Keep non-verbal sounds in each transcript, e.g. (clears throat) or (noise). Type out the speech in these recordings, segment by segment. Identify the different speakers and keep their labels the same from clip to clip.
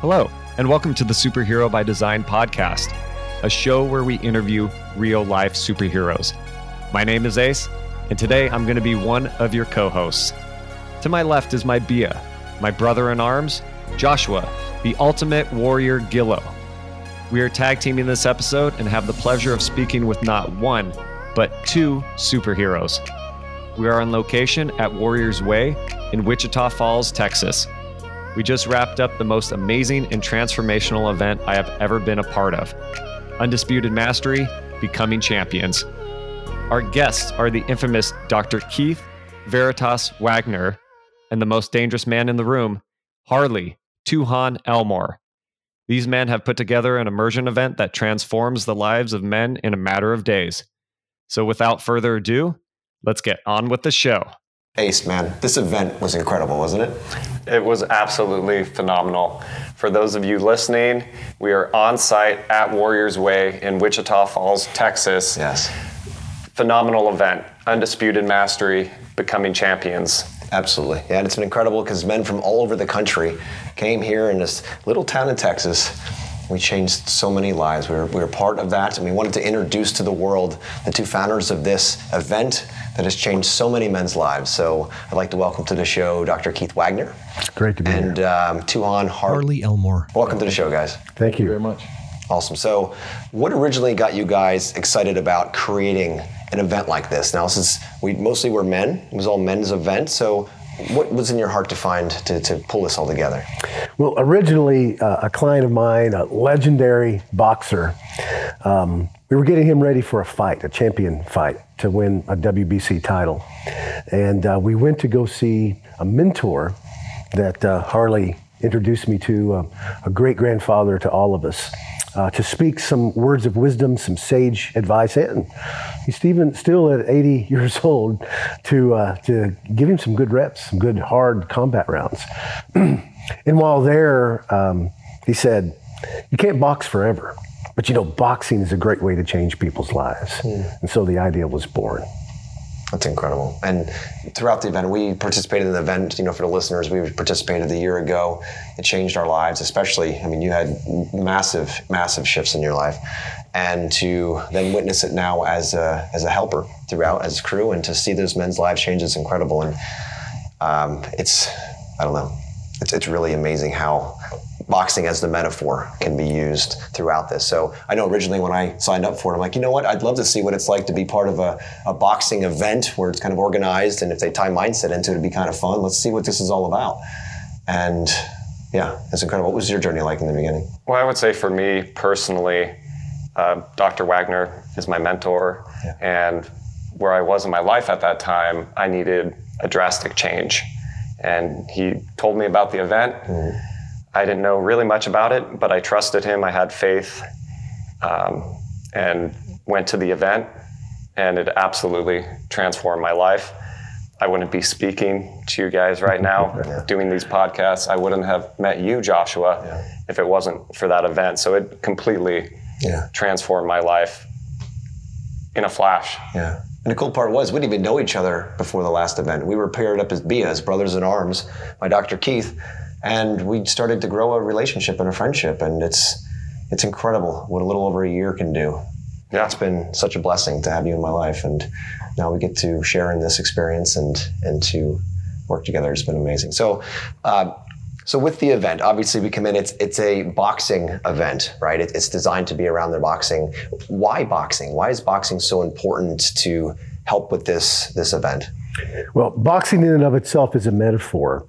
Speaker 1: Hello, and welcome to the Superhero by Design podcast, a show where we interview real life superheroes. My name is Ace, and today I'm going to be one of your co hosts. To my left is my Bia, my brother in arms, Joshua, the ultimate warrior Gillow. We are tag teaming this episode and have the pleasure of speaking with not one, but two superheroes. We are on location at Warriors Way in Wichita Falls, Texas. We just wrapped up the most amazing and transformational event I have ever been a part of Undisputed Mastery Becoming Champions. Our guests are the infamous Dr. Keith Veritas Waggoner and the most dangerous man in the room, Harley Tuhon Elmore. These men have put together an immersion event that transforms the lives of men in a matter of days. So, without further ado, let's get on with the show.
Speaker 2: Ace, man, this event was incredible, wasn't it?
Speaker 3: It was absolutely phenomenal. For those of you listening, we are on site at Warriors Way in Wichita Falls, Texas.
Speaker 2: Yes.
Speaker 3: Phenomenal event, undisputed mastery, becoming champions.
Speaker 2: Absolutely. Yeah, and it's been incredible because men from all over the country came here in this little town in Texas. We changed so many lives. We were, we were part of that, and we wanted to introduce to the world the two founders of this event that has changed so many men's lives. So I'd like to welcome to the show Dr. Keith Waggoner.
Speaker 4: It's great to be
Speaker 2: and,
Speaker 4: here.
Speaker 2: And um, Tuhon Har-
Speaker 4: Harley Elmore.
Speaker 2: Welcome to the show, guys.
Speaker 4: Thank you
Speaker 5: very much.
Speaker 2: Awesome. So, what originally got you guys excited about creating an event like this? Now, since we mostly were men, it was all men's event. So, what was in your heart to find to, to pull this all together?
Speaker 4: Well, originally, uh, a client of mine, a legendary boxer, um, we were getting him ready for a fight, a champion fight to win a WBC title. And uh, we went to go see a mentor that uh, Harley introduced me to, uh, a great grandfather to all of us. Uh, to speak some words of wisdom, some sage advice, and he's even still at 80 (laughs) years old to uh, to give him some good reps, some good hard combat rounds. (clears throat) and while there, um, he said, "You can't box forever." But you know, boxing is a great way to change people's lives. Mm. And so the idea was born.
Speaker 2: That's incredible. And throughout the event, we participated in the event, you know, for the listeners, we participated a year ago. It changed our lives, especially, I mean, you had massive, massive shifts in your life. And to then witness it now as a, as a helper throughout, as crew, and to see those men's lives change is incredible. And um, it's, I don't know, it's, it's really amazing how boxing as the metaphor can be used throughout this. So I know originally when I signed up for it, I'm like, you know what? I'd love to see what it's like to be part of a, a boxing event where it's kind of organized, and if they tie mindset into it, it'd be kind of fun. Let's see what this is all about. And yeah, it's incredible. What was your journey like in the beginning?
Speaker 3: Well, I would say for me personally, uh, Dr. Waggoner is my mentor, yeah. and where I was in my life at that time, I needed a drastic change. And he told me about the event. Mm-hmm I didn't know really much about it, but I trusted him. I had faith um, and went to the event, and it absolutely transformed my life. I wouldn't be speaking to you guys right now, (laughs) yeah. doing these podcasts. I wouldn't have met you, Joshua, yeah. if it wasn't for that event. So it completely yeah. transformed my life in a flash.
Speaker 2: Yeah. And the cool part was we didn't even know each other before the last event. We were paired up as Bia, as brothers in arms, by Dr. Keith and we started to grow a relationship and a friendship and it's it's incredible what a little over a year can do. Yeah. it's been such a blessing to have you in my life and now we get to share in this experience and and to work together. It's been amazing. So uh, so with the event obviously we come in it's it's a boxing event right? It, it's designed to be around the boxing. Why boxing? Why is boxing so important to help with this this event
Speaker 4: well, boxing in and of itself is a metaphor,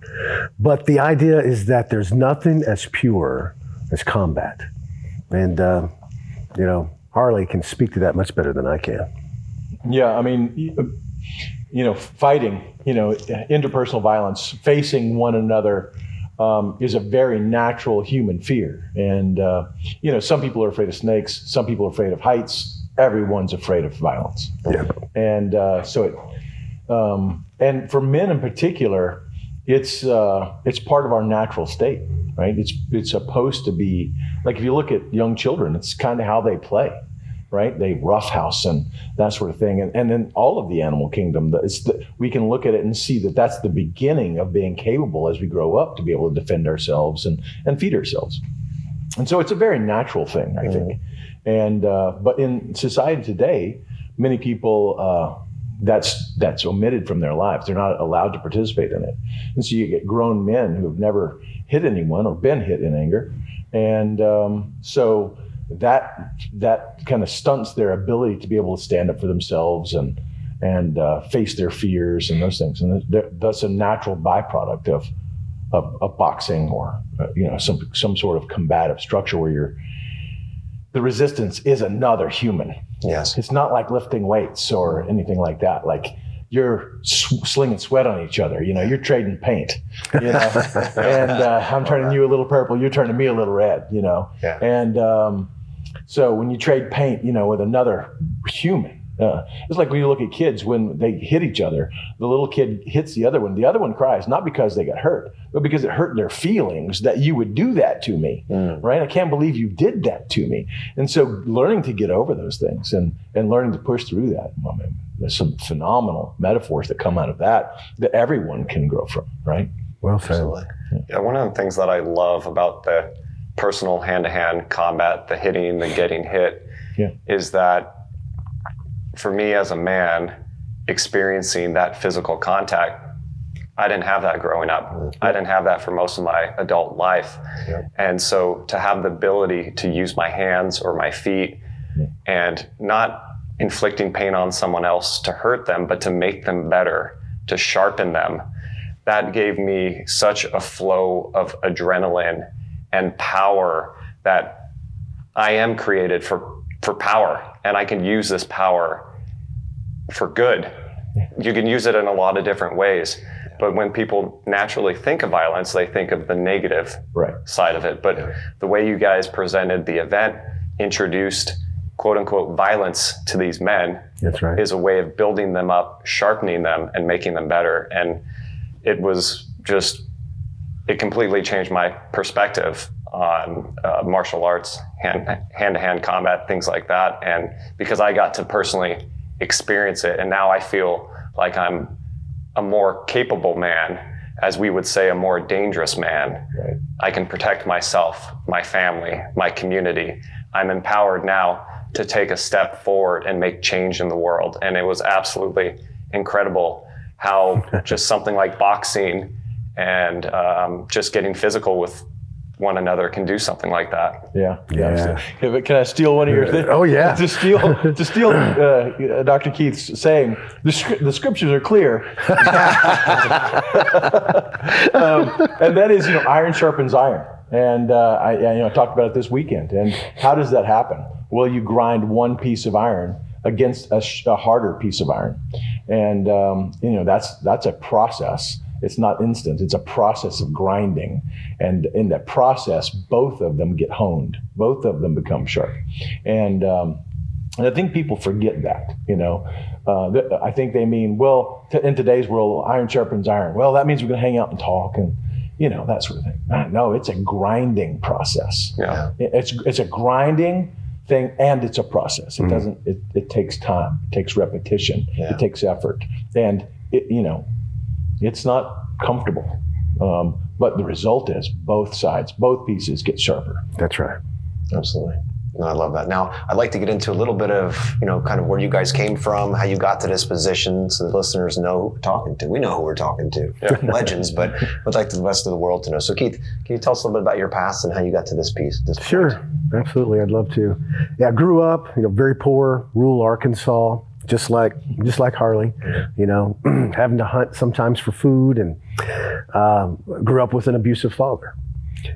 Speaker 4: but the idea is that there's nothing as pure as combat. And, uh, you know, Harley can speak to that much better than I can.
Speaker 5: Yeah, I mean, you know, fighting, you know, interpersonal violence, facing one another um, is a very natural human fear. And, uh, you know, some people are afraid of snakes, some people are afraid of heights, everyone's afraid of violence. Yeah. And uh, so it, um, and for men in particular, it's uh, it's part of our natural state, right? It's it's supposed to be like if you look at young children, it's kind of how they play. right? They roughhouse and that sort of thing. And, and then all of the animal kingdom, it's the, we can look at it and see that that's the beginning of being capable as we grow up to be able to defend ourselves and, and feed ourselves. And so it's a very natural thing, I think. And uh, but in society today, many people uh, that's that's omitted from their lives. They're not allowed to participate in it. And so you get grown men who have never hit anyone or been hit in anger, and um, so that that kind of stunts their ability to be able to stand up for themselves and and uh, face their fears and those things. And that's a natural byproduct of of, of boxing or uh, you know some some sort of combative structure where you're the resistance is another human.
Speaker 2: Yes.
Speaker 5: It's not like lifting weights or anything like that. Like you're sw- slinging sweat on each other. You know, you're trading paint. You know, (laughs) and uh, I'm turning you a little purple. You're turning me a little red. You know,
Speaker 2: Yeah.
Speaker 5: and um, so when you trade paint, you know, with another human. Uh, it's like when you look at kids when they hit each other. The little kid hits the other one. The other one cries not because they got hurt, but because it hurt their feelings that you would do that to me. Right? I can't believe you did that to me. And so learning to get over those things and and learning to push through that. I mean, there's some phenomenal metaphors that come out of that that everyone can grow from. Right?
Speaker 4: Well said.
Speaker 2: Absolutely.
Speaker 3: Yeah, one of the things that I love about the personal hand-to-hand combat, the hitting, the getting hit,
Speaker 5: Yeah.
Speaker 3: is that for me as a man, experiencing that physical contact, I didn't have that growing up. Mm-hmm. I didn't have that for most of my adult life. And so to have the ability to use my hands or my feet mm-hmm. and not inflicting pain on someone else to hurt them, but to make them better, to sharpen them, that gave me such a flow of adrenaline and power that I am created for, for power and I can use this power for good. You can use it in a lot of different ways. But when people naturally think of violence, they think of the negative
Speaker 5: Right.
Speaker 3: side of it. But the way you guys presented the event introduced quote unquote violence to these men
Speaker 4: That's right.
Speaker 3: is a way of building them up, sharpening them, and making them better. And it was just, it completely changed my perspective on uh, martial arts, hand to hand combat, things like that. And because I got to personally experience it, and now I feel like I'm a more capable man, as we would say, a more dangerous man.
Speaker 5: Right.
Speaker 3: I can protect myself, my family, my community. I'm empowered now to take a step forward and make change in the world. And it was absolutely incredible how (laughs) just something like boxing and um, just getting physical with one another can do something like that.
Speaker 5: Yeah.
Speaker 4: Yeah.
Speaker 5: Yeah, but can I steal one of your things?
Speaker 4: Oh, yeah. (laughs)
Speaker 5: to steal, (laughs) to steal uh, Dr. Keith's saying, the, scr- the scriptures are clear. (laughs) um, and that is, you know, iron sharpens iron. And uh, I, I, you know, I talked about it this weekend. And how does that happen? Well, you grind one piece of iron against a, sh- a harder piece of iron, and um, you know that's that's a process. It's not instant. It's a process of grinding, and in that process, both of them get honed. Both of them become sharp, and um, and I think people forget that. You know, uh, th- I think they mean well t- in today's world, iron sharpens iron. Well, that means we're going to hang out and talk and you know that sort of thing. No, it's a grinding process.
Speaker 3: Yeah.
Speaker 5: It's it's a grinding thing and it's a process. It doesn't. It, it takes time. It takes repetition.
Speaker 2: Yeah.
Speaker 5: It takes effort, and it you know, it's not comfortable. Um, but the result is both sides, both pieces get sharper.
Speaker 4: That's right.
Speaker 2: Absolutely. No, I love that. Now, I'd like to get into a little bit of, you know, kind of where you guys came from, how you got to this position, so the listeners know who we're talking to. We know who we're talking to, (laughs) legends, but would like the rest of the world to know. So, Keith, can you tell us a little bit about your past and how you got to this piece? This point?
Speaker 4: Sure, absolutely. I'd love to. Yeah, I grew up, you know, very poor, rural Arkansas, just like just like Harley. You know, (clears throat) having to hunt sometimes for food, and um, grew up with an abusive father,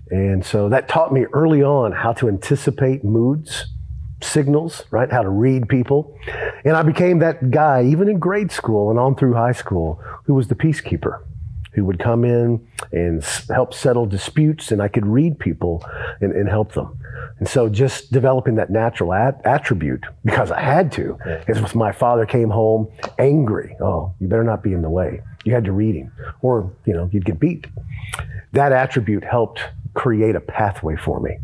Speaker 4: and so that taught me early on how to anticipate moods, signals, right? How to read people, and I became that guy even in grade school and on through high school who was the peacekeeper who would come in and s- help settle disputes, and I could read people and, and help them. And so, just developing that natural at- attribute because I had to. Is if my father came home angry, oh, you better not be in the way. You had to read him, or you know, you'd get beat. That attribute helped create a pathway for me.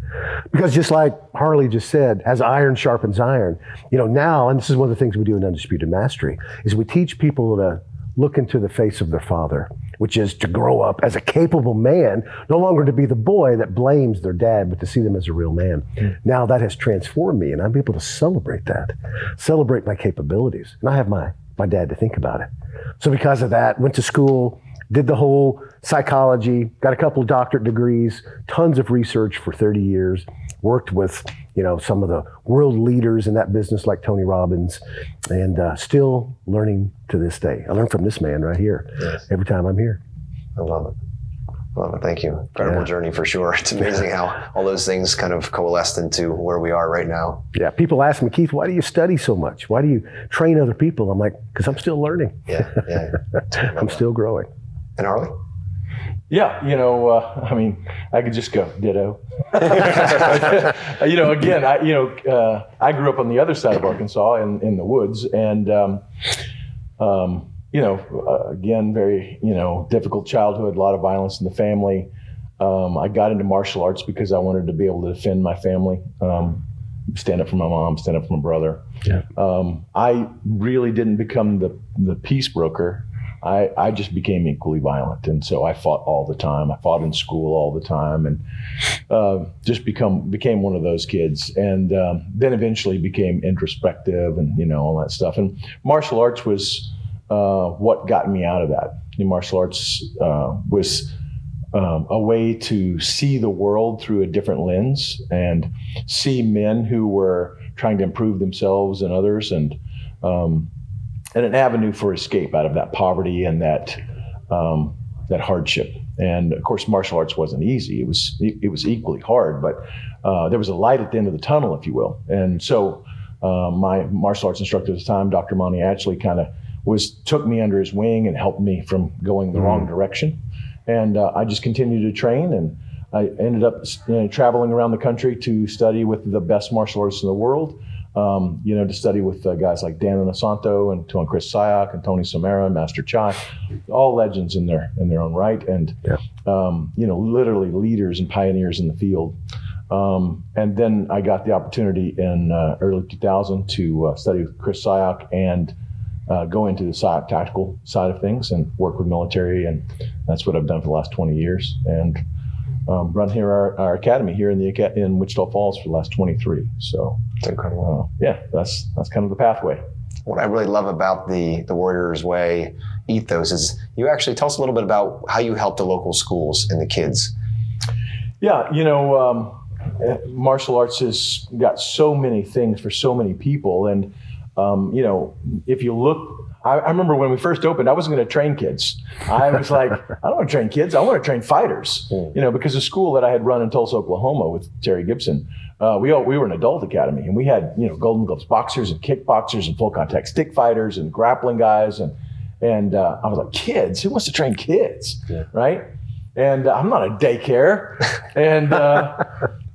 Speaker 4: Because just like Harley just said, as iron sharpens iron, you know, now, and this is one of the things we do in Undisputed Mastery, is we teach people to look into the face of their father, which is to grow up as a capable man, no longer to be the boy that blames their dad, but to see them as a real man. Mm. Now that has transformed me, and I'm able to celebrate that, celebrate my capabilities. And I have my, my dad to think about it. So because of that, went to school, did the whole psychology, got a couple of doctorate degrees, tons of research for 30 years, worked with you know some of the world leaders in that business like Tony Robbins, and uh, still learning to this day. I learn from this man right here yes. every time I'm here.
Speaker 2: I love it. Love it. Thank you. Incredible yeah. journey for sure. (laughs) It's amazing how all those things kind of coalesced into where we are right now.
Speaker 4: Yeah. People ask me, Keith, why do you study so much? Why do you train other people? I'm like, because I'm still learning.
Speaker 2: Yeah. Yeah. (laughs)
Speaker 4: I'm still growing.
Speaker 2: And Harley?
Speaker 5: Yeah, you know, uh, (laughs) I mean, I could just go ditto. (laughs) you know, again, I you know, uh, I grew up on the other side of Arkansas in, in the woods, and um, um, you know, uh, again, very you know, difficult childhood, a lot of violence in the family. Um, I got into martial arts because I wanted to be able to defend my family, um, stand up for my mom, stand up for my brother. Yeah. Um, I really didn't become the the peace broker I, I just became equally violent. And so I fought all the time. I fought in school all the time and uh, just become became one of those kids. And um, then eventually became introspective and, you know, all that stuff. And martial arts was uh, what got me out of that. Martial arts uh, was um, a way to see the world through a different lens and see men who were trying to improve themselves and others and um, and an avenue for escape out of that poverty and that um, that hardship. And of course, martial arts wasn't easy. It was it was equally hard, but uh, there was a light at the end of the tunnel, if you will. And so, uh, my martial arts instructor at the time, Dr. Monty Atchley, kind of was took me under his wing and helped me from going the mm-hmm. wrong direction. And uh, I just continued to train, and I ended up you know, traveling around the country to study with the best martial artists in the world um, you know, to study with uh, guys like Dan Inosanto and Tuhon Chris Sayoc and Tony Samara and Master Chai, all legends in their in their own right, and yeah. um, you know, literally leaders and pioneers in the field. Um, and then I got the opportunity in uh, early 2000 to uh, study with Chris Sayoc and uh, go into the Sayoc tactical side of things and work with military, and that's what I've done for the last 20 years. And um, run here our, our, academy here in the in Wichita Falls for the last 23. So
Speaker 2: it's incredible.
Speaker 5: Uh, yeah, that's that's kind of the pathway.
Speaker 2: What I really love about the the Warriors Way ethos is you actually tell us a little bit about how you help the local schools and the kids.
Speaker 5: Yeah, you know, um, martial arts has got so many things for so many people, and um, you know, if you look I, I, remember when we first opened, I wasn't going to train kids. I was like, (laughs) I don't want to train kids. I want to train fighters. Mm. You know, because the school that I had run in Tulsa, Oklahoma, with Terry Gibson, uh, we all, we were an adult academy, and we had you know Golden Gloves boxers and kickboxers and full contact stick fighters and grappling guys, and and uh, I was like, kids, who wants to train kids, yeah. right? And uh, I'm not a daycare, and. Uh, (laughs)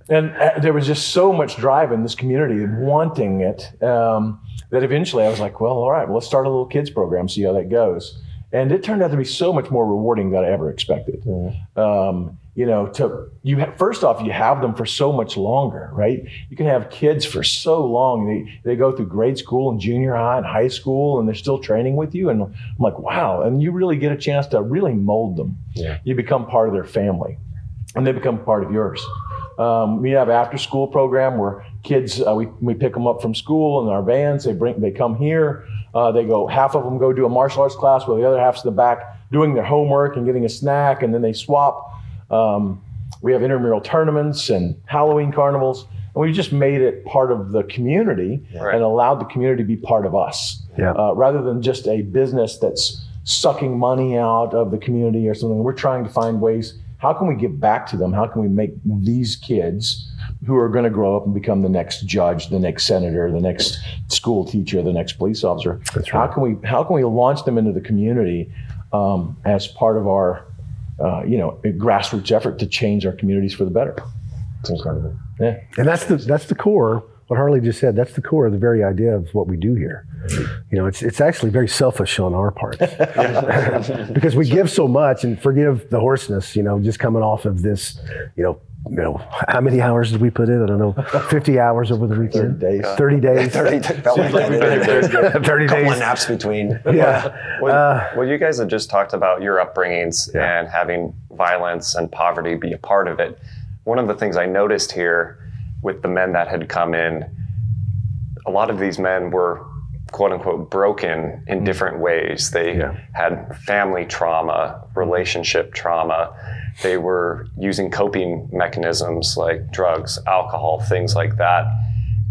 Speaker 5: and uh, there was just so much drive in this community wanting it. Um, that eventually I was like, well, all right, well, let's start a little kids program, see how that goes. And it turned out to be so much more rewarding than I ever expected. Mm-hmm. Um, you know, to you ha- first off, you have them for so much longer, right? You can have kids for so long. They they go through grade school and junior high and high school, and they're still training with you. And I'm like, wow! And you really get a chance to really mold them. Yeah. You become part of their family, and they become part of yours. Um, we have after school program where kids uh, we, we pick them up from school in our vans. They bring they come here. Uh, they go half of them go do a martial arts class while the other half's in the back doing their homework and getting a snack, and then they swap. Um, we have intramural tournaments and Halloween carnivals, and we just made it part of the community right. and allowed the community to be part of us, yeah. uh, rather than just a business that's sucking money out of the community or something. We're trying to find ways how can we get back to them? How can we make these kids who are going to grow up and become the next judge, the next senator, the next school teacher, the next police officer? Right. How can we how can we launch them into the community um, as part of our uh, you know grassroots effort to change our communities for the better?
Speaker 2: It's incredible.
Speaker 4: Yeah, and that's the that's the core what Harley just said, that's the core of the very idea of what we do here. You know, it's it's actually very selfish on our part (laughs) (laughs) because we give so much and forgive the hoarseness. You know, just coming off of this, you know. You know, how many hours did we put in? I don't know, 50 hours over the weekend?
Speaker 5: 30 days.
Speaker 4: 30 days. (laughs)
Speaker 2: 30, felt like that, didn't it?
Speaker 4: 30
Speaker 2: couple
Speaker 4: days.
Speaker 2: of naps between.
Speaker 4: Yeah.
Speaker 3: Well, uh, well, you guys have just talked about your upbringings and having violence and poverty be a part of it. One of the things I noticed here with the men that had come in, a lot of these men were quote unquote broken in mm. different ways. They
Speaker 4: Yeah.
Speaker 3: had family trauma, relationship trauma. They were using coping mechanisms like drugs, alcohol, things like that.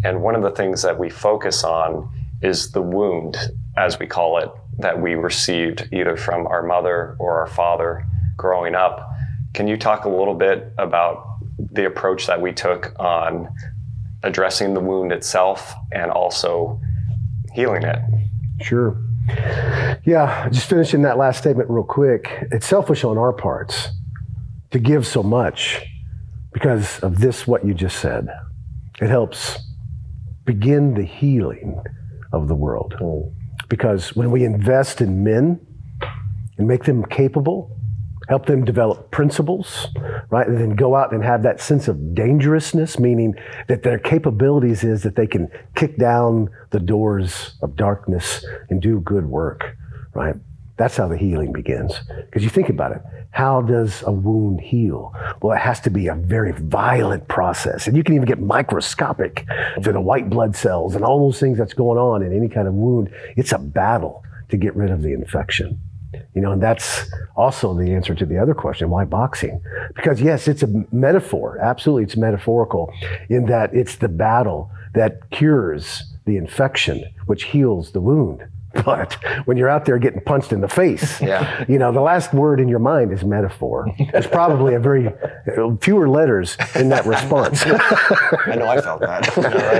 Speaker 3: And one of the things that we focus on is the wound, as we call it, that we received either from our mother or our father growing up. Can you talk a little bit about the approach that we took on addressing the wound itself and also healing it?
Speaker 4: Sure. Yeah, just finishing that last statement real quick. It's selfish on our parts to give so much because of this, what you just said. It helps begin the healing of the world. Mm. Because when we invest in men and make them capable, help them develop principles, right? And then go out and have that sense of dangerousness, meaning that their capabilities is that they can kick down the doors of darkness and do good work, right? That's how the healing begins. Because you think about it, how does a wound heal? Well, it has to be a very violent process. And you can even get microscopic to the white blood cells and all those things that's going on in any kind of wound. It's a battle to get rid of the infection. You know, and that's also the answer to the other question why boxing? Because, yes, it's a metaphor. Absolutely, it's metaphorical in that it's the battle that cures the infection, which heals the wound. (laughs) But when you're out there getting punched in the face, (laughs)
Speaker 2: Yeah.
Speaker 4: you know, the last word in your mind is metaphor. There's probably a very uh, fewer letters in that response. (laughs)
Speaker 2: I know I felt that.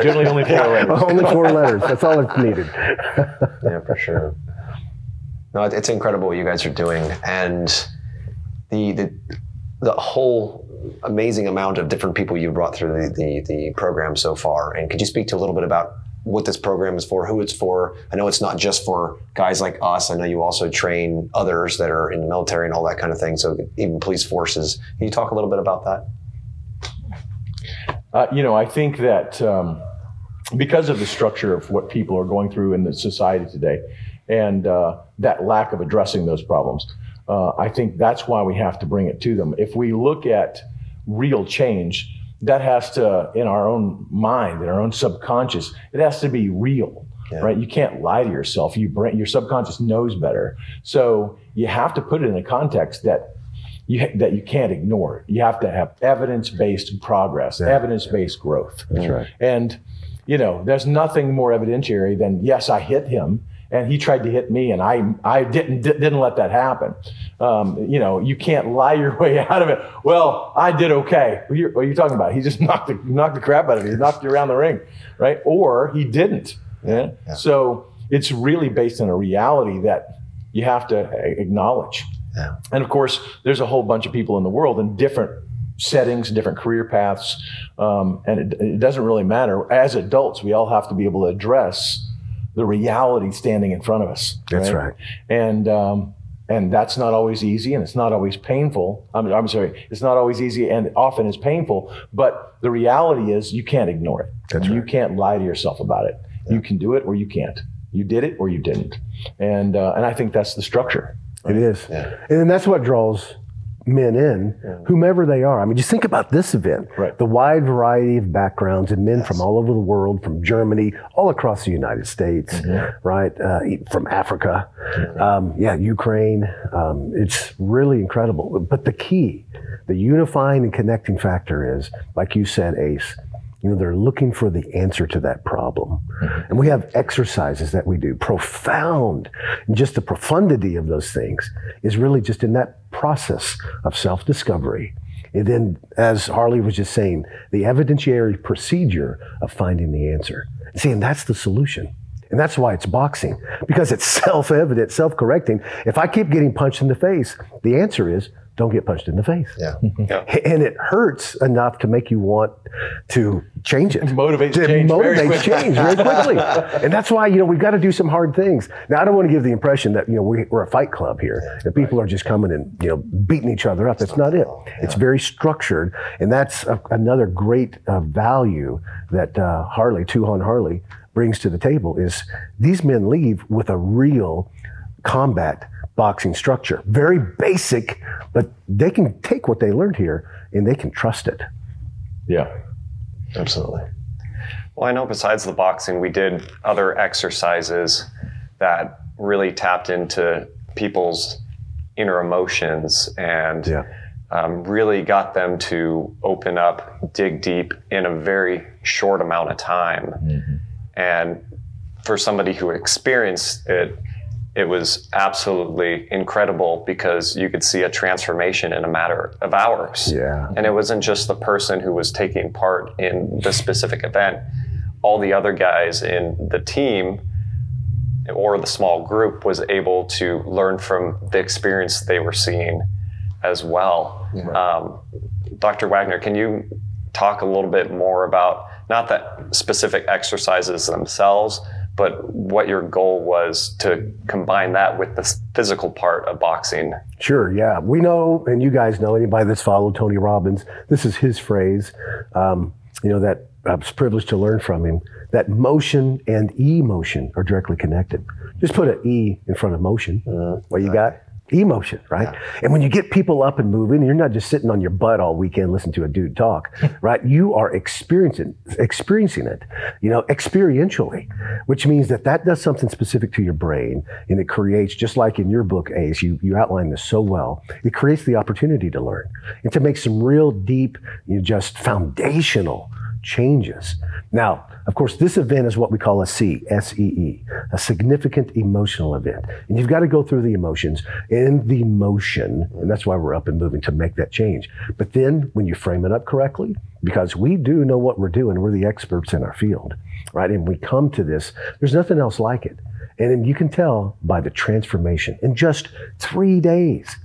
Speaker 5: Generally only four letters.
Speaker 4: Only four letters. That's all it's needed.
Speaker 2: yeah, for sure. No, it's incredible what you guys are doing, and the the the whole amazing amount of different people you've brought through the, the the program so far. And could you speak to a little bit about what this program is for, who it's for? I know it's not just for guys like us. I know you also train others that are in the military and all that kind of thing. So even police forces. Can you talk a little bit about that?
Speaker 5: Uh, you know, I think that um, because of the structure of what people are going through in the society today, and uh, that lack of addressing those problems, uh, I think that's why we have to bring it to them. If we look at real change, that has to, in our own mind, in our own subconscious, it has to be real. Right, you can't lie to yourself. You bring, your subconscious knows better, so you have to put it in a context that you, that you can't ignore. You have to have evidence-based progress, evidence-based growth.
Speaker 4: That's right.
Speaker 5: And you know, there's nothing more evidentiary than yes, I hit him, and he tried to hit me, and I I didn't didn't let that happen. Um, you know, you can't lie your (laughs) way out of it. Well, I did okay. What are you, what are you talking about? He just (laughs) knocked the knocked the crap out of you. He knocked you around the ring, right? Or he didn't. Yeah. So it's really based on a reality that you have to acknowledge.
Speaker 2: Yeah.
Speaker 5: And of course, there's a whole bunch of people in the world in different settings, different career paths, um, and it, it doesn't really matter. As adults, we all have to be able to address the reality standing in front of us.
Speaker 4: That's right.
Speaker 5: And um, and that's not always easy, and it's not always painful. I'm, I'm sorry, it's not always easy, and often is painful. But the reality is, you can't ignore it.
Speaker 4: That's
Speaker 5: You
Speaker 4: right.
Speaker 5: can't lie to yourself about it. You can do it, or you can't. You did it, or you didn't. And uh, and I think that's the structure.
Speaker 4: It is. And that's what draws men in, whomever they are. I mean, just think about this event.
Speaker 5: Right.
Speaker 4: The wide variety of backgrounds and men from all over the world, from Germany, all across the United States, right? Uh, from Africa, um, yeah, Ukraine. Um, it's really incredible. But the key, the unifying and connecting factor is, like you said, Ace, you know, they're looking for the answer to that problem. Mm-hmm. And we have exercises that we do, profound. And just the profundity of those things is really just in that process of self discovery. And then, as Harley was just saying, the evidentiary procedure of finding the answer. See, and that's the solution. And that's why it's boxing, because it's (laughs) self evident, self correcting. If I keep getting punched in the face, the answer is don't get punched in the face.
Speaker 2: Yeah. (laughs) (laughs)
Speaker 4: And it hurts enough to make you want to change it.
Speaker 5: Motivates
Speaker 4: to
Speaker 5: change very
Speaker 4: motivate
Speaker 5: quickly.
Speaker 4: change very quickly. (laughs) and that's why, you know, we've got to do some hard things. Now, I don't want to give the impression that, you know, we, we're a fight club here and people are just coming and, you know, beating each other up. That's not it. It's very structured. And that's a, another great uh, value that uh, Harley, Tuhon Harley, brings to the table is these men leave with a real combat boxing structure. Very basic, but they can take what they learned here and they can trust it.
Speaker 5: Yeah.
Speaker 2: Absolutely.
Speaker 3: Well, I know besides the boxing, we did other exercises that really tapped into people's inner emotions and
Speaker 4: Yeah.
Speaker 3: um, really got them to open up, dig deep in a very short amount of time. And for somebody who experienced it, it was absolutely incredible because you could see a transformation in a matter of hours.
Speaker 4: Yeah.
Speaker 3: And it wasn't just the person who was taking part in the specific event. All the other guys in the team or the small group was able to learn from the experience they were seeing as well. Um, Dr. Waggoner, can you talk a little bit more about not the specific exercises themselves, but what your goal was to combine that with the physical part of boxing?
Speaker 4: Sure, yeah. We know, and you guys know, anybody that's followed Tony Robbins, this is his phrase, um, you know, that I was privileged to learn from him, that motion and emotion are directly connected. Just put an E in front of motion. what you got? Emotion, right? And when you get people up and moving, you're not just sitting on your butt all weekend listening to a dude talk, (laughs) right? You are experiencing experiencing it, you know, experientially, which means that that does something specific to your brain, and it creates, just like in your book, Ace, you you outline this so well. It creates the opportunity to learn and to make some real deep, you know, just foundational changes. Now, of course, this event is what we call a C, S-E-E, a significant emotional event. And you've got to go through the emotions and the motion, and that's why we're up and moving to make that change. But then when you frame it up correctly, because we do know what we're doing, we're the experts in our field, right? And we come to this, there's nothing else like it. And then you can tell by the transformation in just three days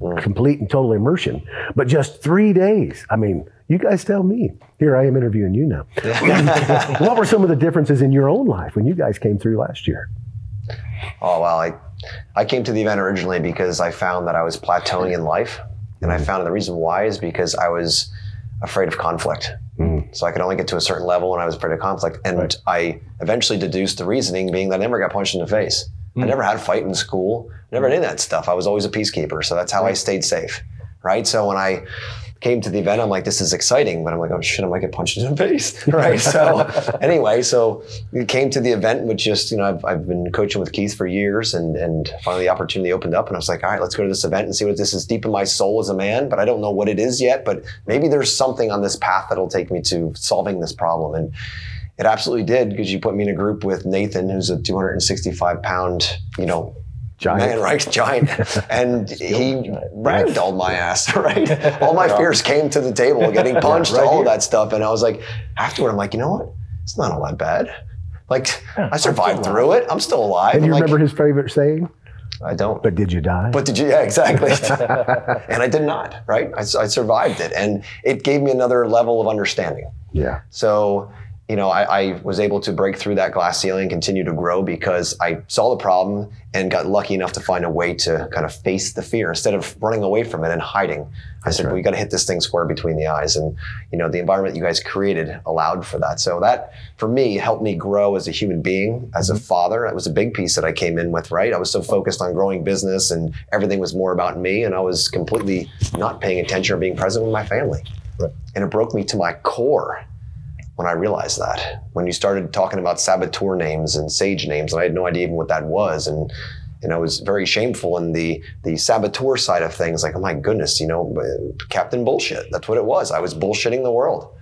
Speaker 4: mm. complete and total immersion. But just three days. I mean, you guys tell me. Here I am interviewing you now. (laughs) what were some of the differences in your own life when you guys came through last year?
Speaker 2: Oh well, I I came to the event originally because I found that I was plateauing in life, and I mm-hmm. found the reason why is because I was afraid of conflict. Mm-hmm. So I could only get to a certain level, when I was afraid of conflict. And I eventually deduced the reasoning being that I never got punched in the face. I mm. never had a fight in school. Never did that stuff. I was always a peacekeeper, so that's how I stayed safe. Right. So when I came to the event, I'm like, this is exciting, but I'm like, oh shit, I might get punched in the (laughs) face. (laughs) Right. So (laughs) anyway, so we came to the event, which just, you know, I've, I've been coaching with Keith for years and, and finally the opportunity opened up and I was like, all right, let's go to this event and see what this is deep in my soul as a man, but I don't know what it is yet, but maybe there's something on this path that'll take me to solving this problem. And it absolutely did because you put me in a group with Nathan, who's a 265 pound, you know,
Speaker 4: Giant.
Speaker 2: man, right? Giant. (laughs) And he ragdolled my ass, (laughs) right? (laughs) All my fears came to the table, getting punched,
Speaker 4: right
Speaker 2: all that stuff. And I was like, afterward, I'm like, you know what? It's not all that bad. Like, I survived through it. I'm still alive.
Speaker 4: And you
Speaker 2: I'm like,
Speaker 4: remember his favorite saying?
Speaker 2: I don't.
Speaker 4: But did you die?
Speaker 2: But did you? Yeah, exactly. and I did not, right? I, I survived it. And it gave me another level of understanding.
Speaker 4: yeah.
Speaker 2: So, you know, I, I was able to break through that glass ceiling, continue to grow because I saw the problem and got lucky enough to find a way to kind of face the fear instead of running away from it and hiding. I said, we got to hit this thing square between the eyes. And, you know, the environment you guys created allowed for that. So that, for me, helped me grow as a human being, as a mm-hmm. father. That was a big piece that I came in with, right? I was so focused on growing business and everything was more about me. And I was completely not paying attention or being present with my family. And it broke me to my core when I realized that. When you started talking about saboteur names and sage names, and I had no idea even what that was, and and I was very shameful in the the saboteur side of things. Like, oh my goodness, you know, uh, Captain Bullshit. That's what it was. I was bullshitting the world,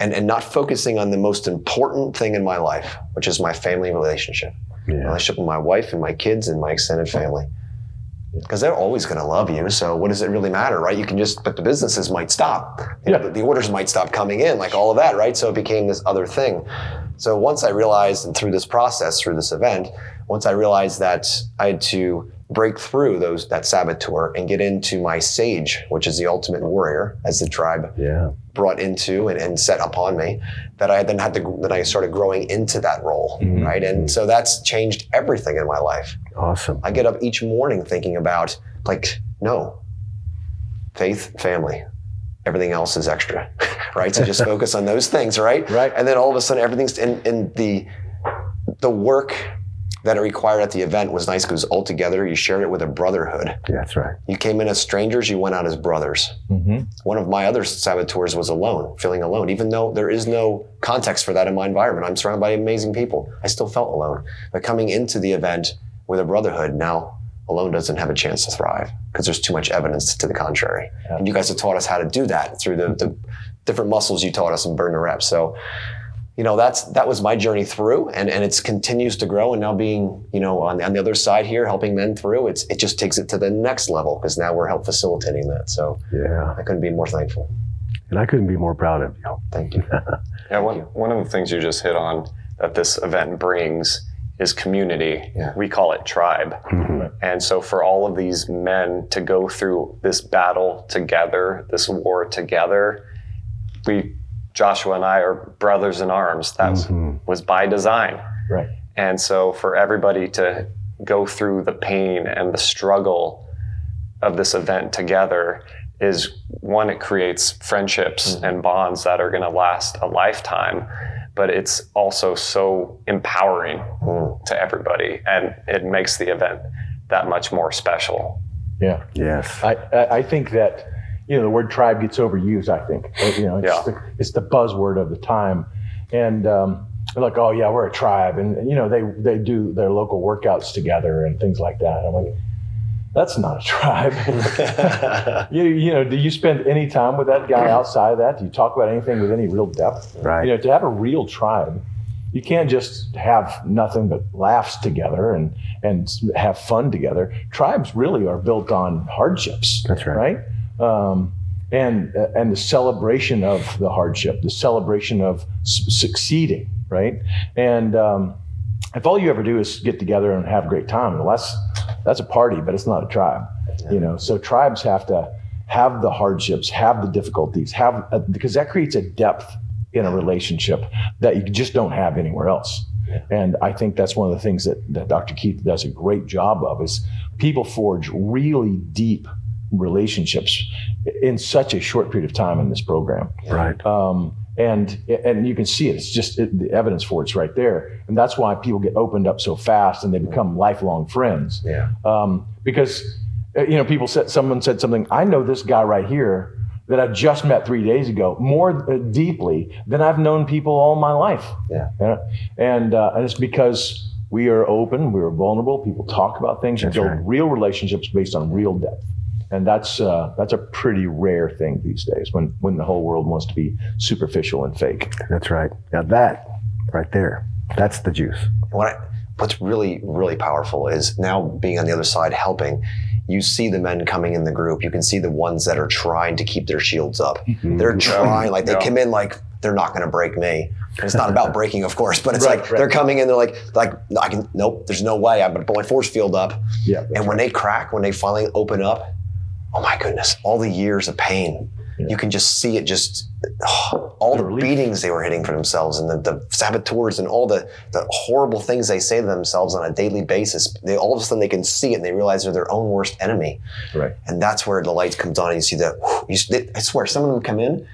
Speaker 2: and and not focusing on the most important thing in my life, which is my family relationship, relationship with my wife and my kids and my extended family. Because they're always going to love you. So what does it really matter, right? You can just, but the businesses might stop. You know,
Speaker 5: Yeah.
Speaker 2: the, the orders might stop coming in, like all of that, right? So it became this other thing. So once I realized, and through this process, through this event, once I realized that I had to break through those that saboteur and get into my sage, which is the ultimate warrior, as the tribe
Speaker 4: Yeah.
Speaker 2: brought into and, and set upon me, that I then had to that I started growing into that role, mm-hmm. right? And so that's changed everything in my life.
Speaker 4: Awesome.
Speaker 2: I get up each morning thinking about like, no, faith, family, everything else is extra, (laughs) right? So just (laughs) focus on those things, right?
Speaker 5: Right.
Speaker 2: And then all of a sudden, everything's in, in the the work that it required at the event was nice because all together you shared it with a brotherhood.
Speaker 4: Yeah, that's right.
Speaker 2: You came in as strangers, you went out as brothers.
Speaker 5: Mm-hmm.
Speaker 2: One of my other saboteurs was alone, feeling alone, even though there is no context for that in my environment. I'm surrounded by amazing people. I still felt alone. But coming into the event with a brotherhood, now alone doesn't have a chance to thrive because there's too much evidence to the contrary. And you guys have taught us how to do that through the, the different muscles you taught us and burn the reps. So, you know, that's that was my journey through, and and it continues to grow. And now being, you know, on, on the other side here, helping men through, it's it just takes it to the next level because now we're help facilitating that. So
Speaker 4: Yeah.
Speaker 2: I couldn't be more thankful.
Speaker 4: And I couldn't be more proud of you.
Speaker 2: Thank you. (laughs)
Speaker 3: Yeah, one, one of the things you just hit on that this event brings is community.
Speaker 2: Yeah.
Speaker 3: We call it tribe.
Speaker 4: mm-hmm.
Speaker 3: And so for all of these men to go through this battle together, this war together, we Joshua and I are brothers in arms. That was-
Speaker 4: Mhm.
Speaker 3: was by design.
Speaker 5: Right.
Speaker 3: And so for everybody to go through the pain and the struggle of this event together is one, it creates friendships and bonds that are going to last a lifetime. But it's also so empowering to everybody and it makes the event that much more special.
Speaker 5: Yeah.
Speaker 4: Yes.
Speaker 5: I, I I think that you know the word tribe gets overused. I think you know it's,
Speaker 3: Yeah.
Speaker 5: the, it's the buzzword of the time, and um, they're like, oh yeah, we're a tribe, and you know they they do their local workouts together and things like that. I'm like, that's not a tribe. (laughs) you you know, do you spend any time with that guy outside of that? Do you talk about anything with any real depth?
Speaker 4: Right.
Speaker 5: You know, to have a real tribe, you can't just have nothing but laughs together and and have fun together. Tribes really are built on hardships.
Speaker 4: That's right.
Speaker 5: Right. Um, and and the celebration of the hardship, the celebration of s- succeeding. Right. And um, if all you ever do is get together and have a great time, well, that's that's a party, but it's not a tribe. You know. So tribes have to have the hardships, have the difficulties, have uh, because that creates a depth in a relationship that you just don't have anywhere else. And I think that's one of the things that, that Dr. Keith does a great job of is people forge really deep relationships in such a short period of time in this program.
Speaker 4: Right.
Speaker 5: Um, and and you can see it. It's just it, the evidence for it's right there, and that's why people get opened up so fast and they become lifelong friends.
Speaker 2: Yeah.
Speaker 5: Um, because uh, you know, people said someone said something. I know this guy right here that I just met three days ago more uh, deeply than I've known people all my life.
Speaker 2: Yeah.
Speaker 5: Yeah. And uh, and it's because we are open, we are vulnerable. People talk about things and build
Speaker 4: right.
Speaker 5: real relationships based on real depth. And that's uh, that's a pretty rare thing these days when when the whole world wants to be superficial and fake.
Speaker 4: That's right. Now that right there, that's the juice.
Speaker 2: what I, what's really really powerful is now being on the other side helping you see the men coming in the group you can see the ones that are trying to keep their shields up they're trying like they
Speaker 3: Yeah.
Speaker 2: come in like they're not going to break me and it's not about (laughs) breaking of course but it's
Speaker 5: Right,
Speaker 2: like
Speaker 5: right.
Speaker 2: they're coming in they're like like i can nope there's no way i'm going to put my force field up
Speaker 5: Yeah.
Speaker 2: and when they crack when they finally open up oh my goodness all the years of pain you can just see it just (sighs) all the
Speaker 5: relief.
Speaker 2: beatings they were hitting for themselves and the, the saboteurs and all the, the horrible things they say to themselves on a daily basis they all of a sudden they can see it and they realize they're their own worst enemy
Speaker 5: Right.
Speaker 2: and that's where the light comes on and you see that (sighs) you, they, i swear some of them come in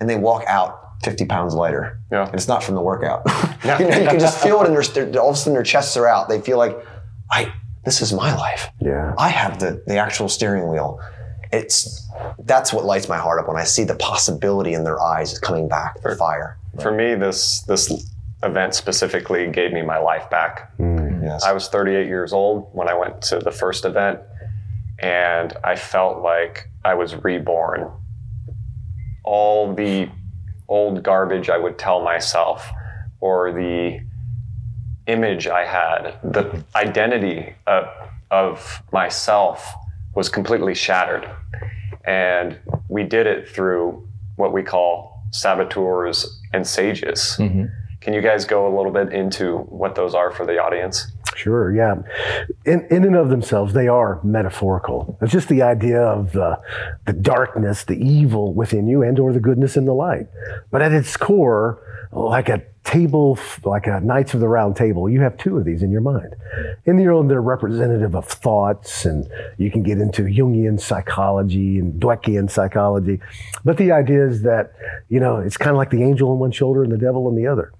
Speaker 2: and they walk out 50 pounds lighter
Speaker 3: Yeah.
Speaker 2: and it's not from the workout (laughs) you, know, you can just feel it in their, (laughs) their all of a sudden their chests are out they feel like i this is my life
Speaker 4: Yeah.
Speaker 2: I have the the actual steering wheel. It's that's what lights my heart up when I see the possibility in their eyes coming back, the fire.
Speaker 3: For me, this this event specifically gave me my life back.
Speaker 2: Mm, yes.
Speaker 3: I was 38 years old when I went to the first event, and I felt like I was reborn. All the old garbage I would tell myself, or the image I had, the identity of, of myself was completely shattered. And we did it through what we call saboteurs and sages. Mm-hmm. Can you guys go a little bit into what those are for the audience?
Speaker 4: Sure, yeah. In, in and of themselves, they are metaphorical. It's just the idea of the, the darkness, the evil within you, and or the goodness in the light. But at its core, Oh, like a table, like a Knights of the Round Table, you have two of these in your mind. In your own, they're representative of thoughts, and you can get into Jungian psychology and Dweckian psychology. But the idea is that, you know, it's kind of like the angel on one shoulder and the devil on the other.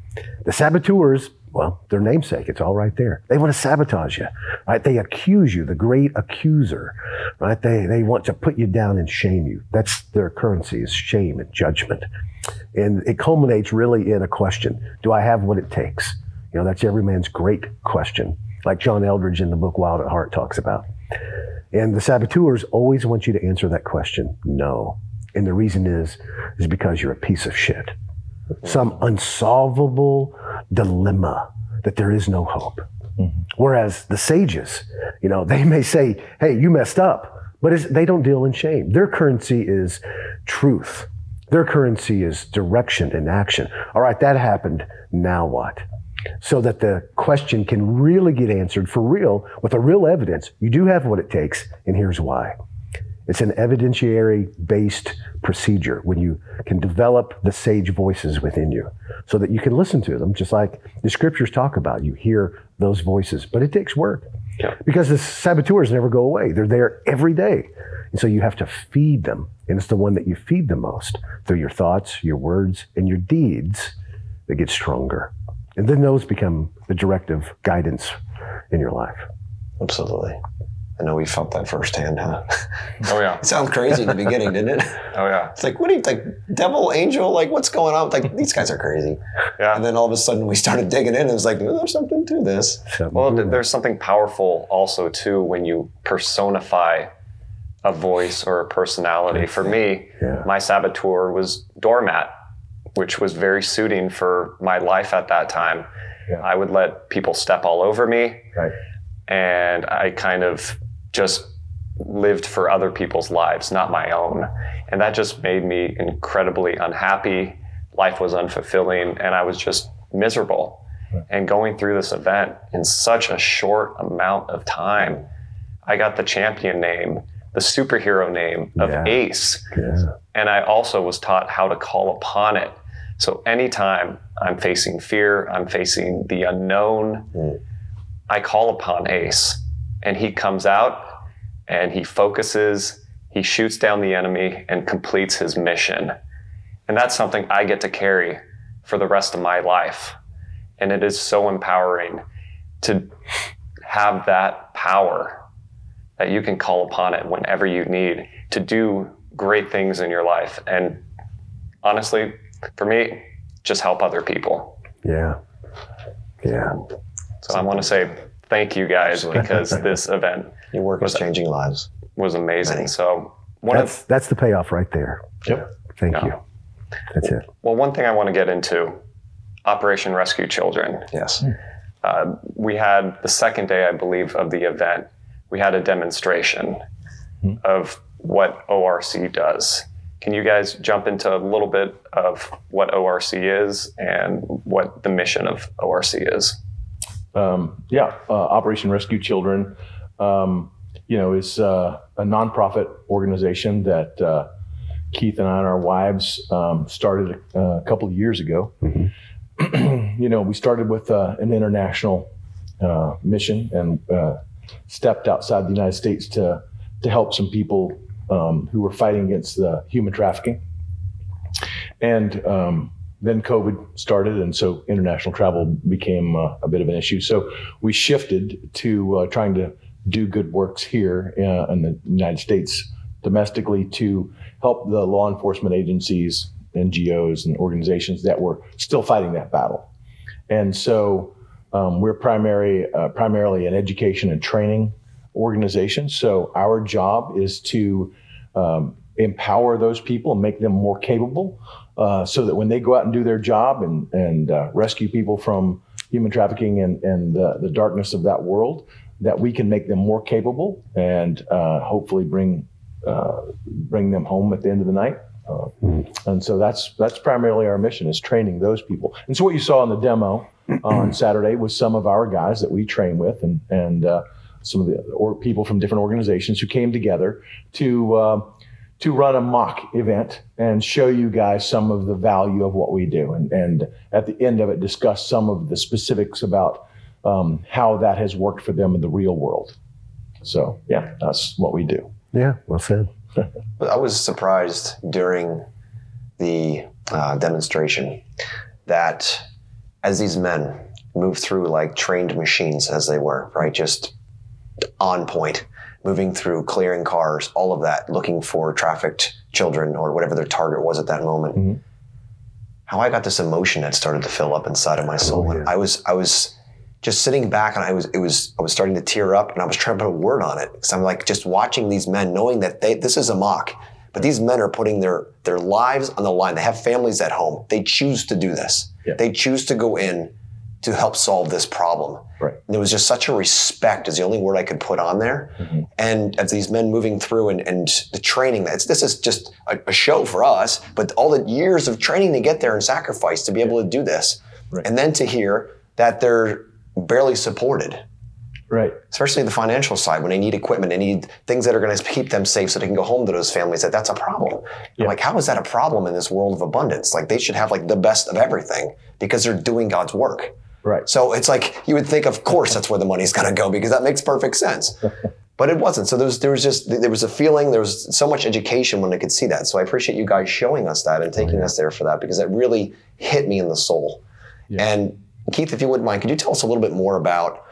Speaker 4: The saboteurs, well, their namesake, it's all right there. They want to sabotage you, right? They accuse you, the great accuser, right? They, they want to put you down and shame you. That's their currency is shame and judgment. And it culminates really in a question. Do I have what it takes? You know, that's every man's great question, like John Eldredge in the book Wild at Heart talks about. And the saboteurs always want you to answer that question, no. And the reason is, is because you're a piece of shit some unsolvable dilemma that there is no hope. Mm-hmm. Whereas the sages, you know, they may say, hey, you messed up, but they don't deal in shame. Their currency is truth. Their currency is direction and action. All right, that happened. Now what? So that the question can really get answered for real with a real evidence. You do have what it takes, and here's why. It's an evidentiary based procedure when you can develop the sage voices within you so that you can listen to them, just like the scriptures talk about. You hear those voices, but it takes work yeah. because the saboteurs never go away. They're there every day. And so you have to feed them. And it's the one that you feed the most through your thoughts, your words, and your deeds that get stronger. And then those become the directive guidance in your life.
Speaker 2: Absolutely. I know we felt that firsthand, huh? (laughs)
Speaker 3: Oh yeah.
Speaker 2: it sounds crazy in the beginning, didn't it? (laughs)
Speaker 3: Oh yeah.
Speaker 2: It's like, what do you like, devil, angel? Like, what's going on? Like, these guys are crazy. Yeah. And then all of a sudden, we started digging in, and it's like, oh, there's something to this.
Speaker 3: Well, there's something powerful also too when you personify a voice or a personality. For me, yeah. my saboteur was doormat, which was very suiting for my life at that time. Yeah. I would let people step all over me. Right. And I kind of just lived for other people's lives, not my own. And that just made me incredibly unhappy. Life was unfulfilling, and I was just miserable. And going through this event in such a short amount of time, I got the champion name, the superhero name of yeah. Ace. Yeah. And I also was taught how to call upon it. So anytime I'm facing fear, I'm facing the unknown, mm. I call upon Ace and he comes out and he focuses, he shoots down the enemy and completes his mission. And that's something I get to carry for the rest of my life. And it is so empowering to have that power that you can call upon it whenever you need to do great things in your life. And honestly, for me, just help other people.
Speaker 4: Yeah. Yeah.
Speaker 3: So I want to say thank you guys because (laughs) this event
Speaker 2: your work was, is changing lives
Speaker 3: was amazing. Many. So
Speaker 4: that's of, that's the payoff right there.
Speaker 3: Yep.
Speaker 4: Thank you. That's it.
Speaker 3: Well, one thing I want to get into Operation Rescue Children.
Speaker 2: Yes.
Speaker 3: Uh, we had the second day, I believe, of the event. We had a demonstration mm-hmm. of what ORC does. Can you guys jump into a little bit of what ORC is and what the mission of ORC is?
Speaker 5: Um, yeah, uh, Operation Rescue Children, um, you know, is uh, a nonprofit organization that uh, Keith and I and our wives um, started a, a, couple of years ago. Mm-hmm. (clears throat) you know, we started with uh, an international uh, mission and uh, stepped outside the United States to to help some people um, who were fighting against the human trafficking. And um, then COVID started, and so international travel became uh, a bit of an issue. So we shifted to uh, trying to do good works here uh, in the United States domestically to help the law enforcement agencies, NGOs, and organizations that were still fighting that battle. And so um, we're primary, uh, primarily an education and training organization. So our job is to um, empower those people and make them more capable uh, so that when they go out and do their job and, and uh, rescue people from human trafficking and, and uh, the darkness of that world, that we can make them more capable and uh, hopefully bring uh, bring them home at the end of the night. Uh, and so that's that's primarily our mission is training those people. And so what you saw in the demo on (clears throat) Saturday was some of our guys that we train with, and and uh, some of the or people from different organizations who came together to uh, to run a mock event and show you guys some of the value of what we do, and and at the end of it, discuss some of the specifics about um, how that has worked for them in the real world. So yeah, that's what we do.
Speaker 4: Yeah, well said. (laughs)
Speaker 2: I was surprised during the uh, demonstration that as these men move through like trained machines as they were, right? Just on point, moving through, clearing cars, all of that, looking for trafficked children or whatever their target was at that moment.
Speaker 5: Mhm.
Speaker 2: How I got this emotion that started to fill up inside of my soul.
Speaker 4: Oh,
Speaker 2: And. I was, I was just sitting back and I was, it was, I was starting to tear up and I was trying to put a word on it. Cause I'm like just watching these men knowing that they, this is a mock, but these men are putting their, their lives on the line. They have families at home. They choose to do this.
Speaker 5: Yeah.
Speaker 2: They choose to go in to help solve this problem.
Speaker 5: Right.
Speaker 2: And there was just such a respect is the only word I could put on there. Mm-hmm. And as these men moving through and, and the training, that's, this is just a, a show for us, but all the years of training to get there and sacrifice to be able to do this.
Speaker 5: Right.
Speaker 2: And then to hear that they're barely supported,
Speaker 5: Right.
Speaker 2: especially the financial side when they need equipment, they need things that are going to keep them safe so they can go home to those families, that that's a problem. I'm
Speaker 5: Yeah.
Speaker 2: like, how is that a problem in this world of abundance? Like they should have like the best of everything because they're doing God's work.
Speaker 5: Right.
Speaker 2: So it's like you would think, of course, that's where the money's going to go because that makes perfect sense. (laughs) But it wasn't. So there was, there was just there was a feeling. There was so much education when I could see that. So I appreciate you guys showing us that and oh, taking us there for that because it really hit me in the soul. And Keith, if you wouldn't mind, could you tell us a little bit more about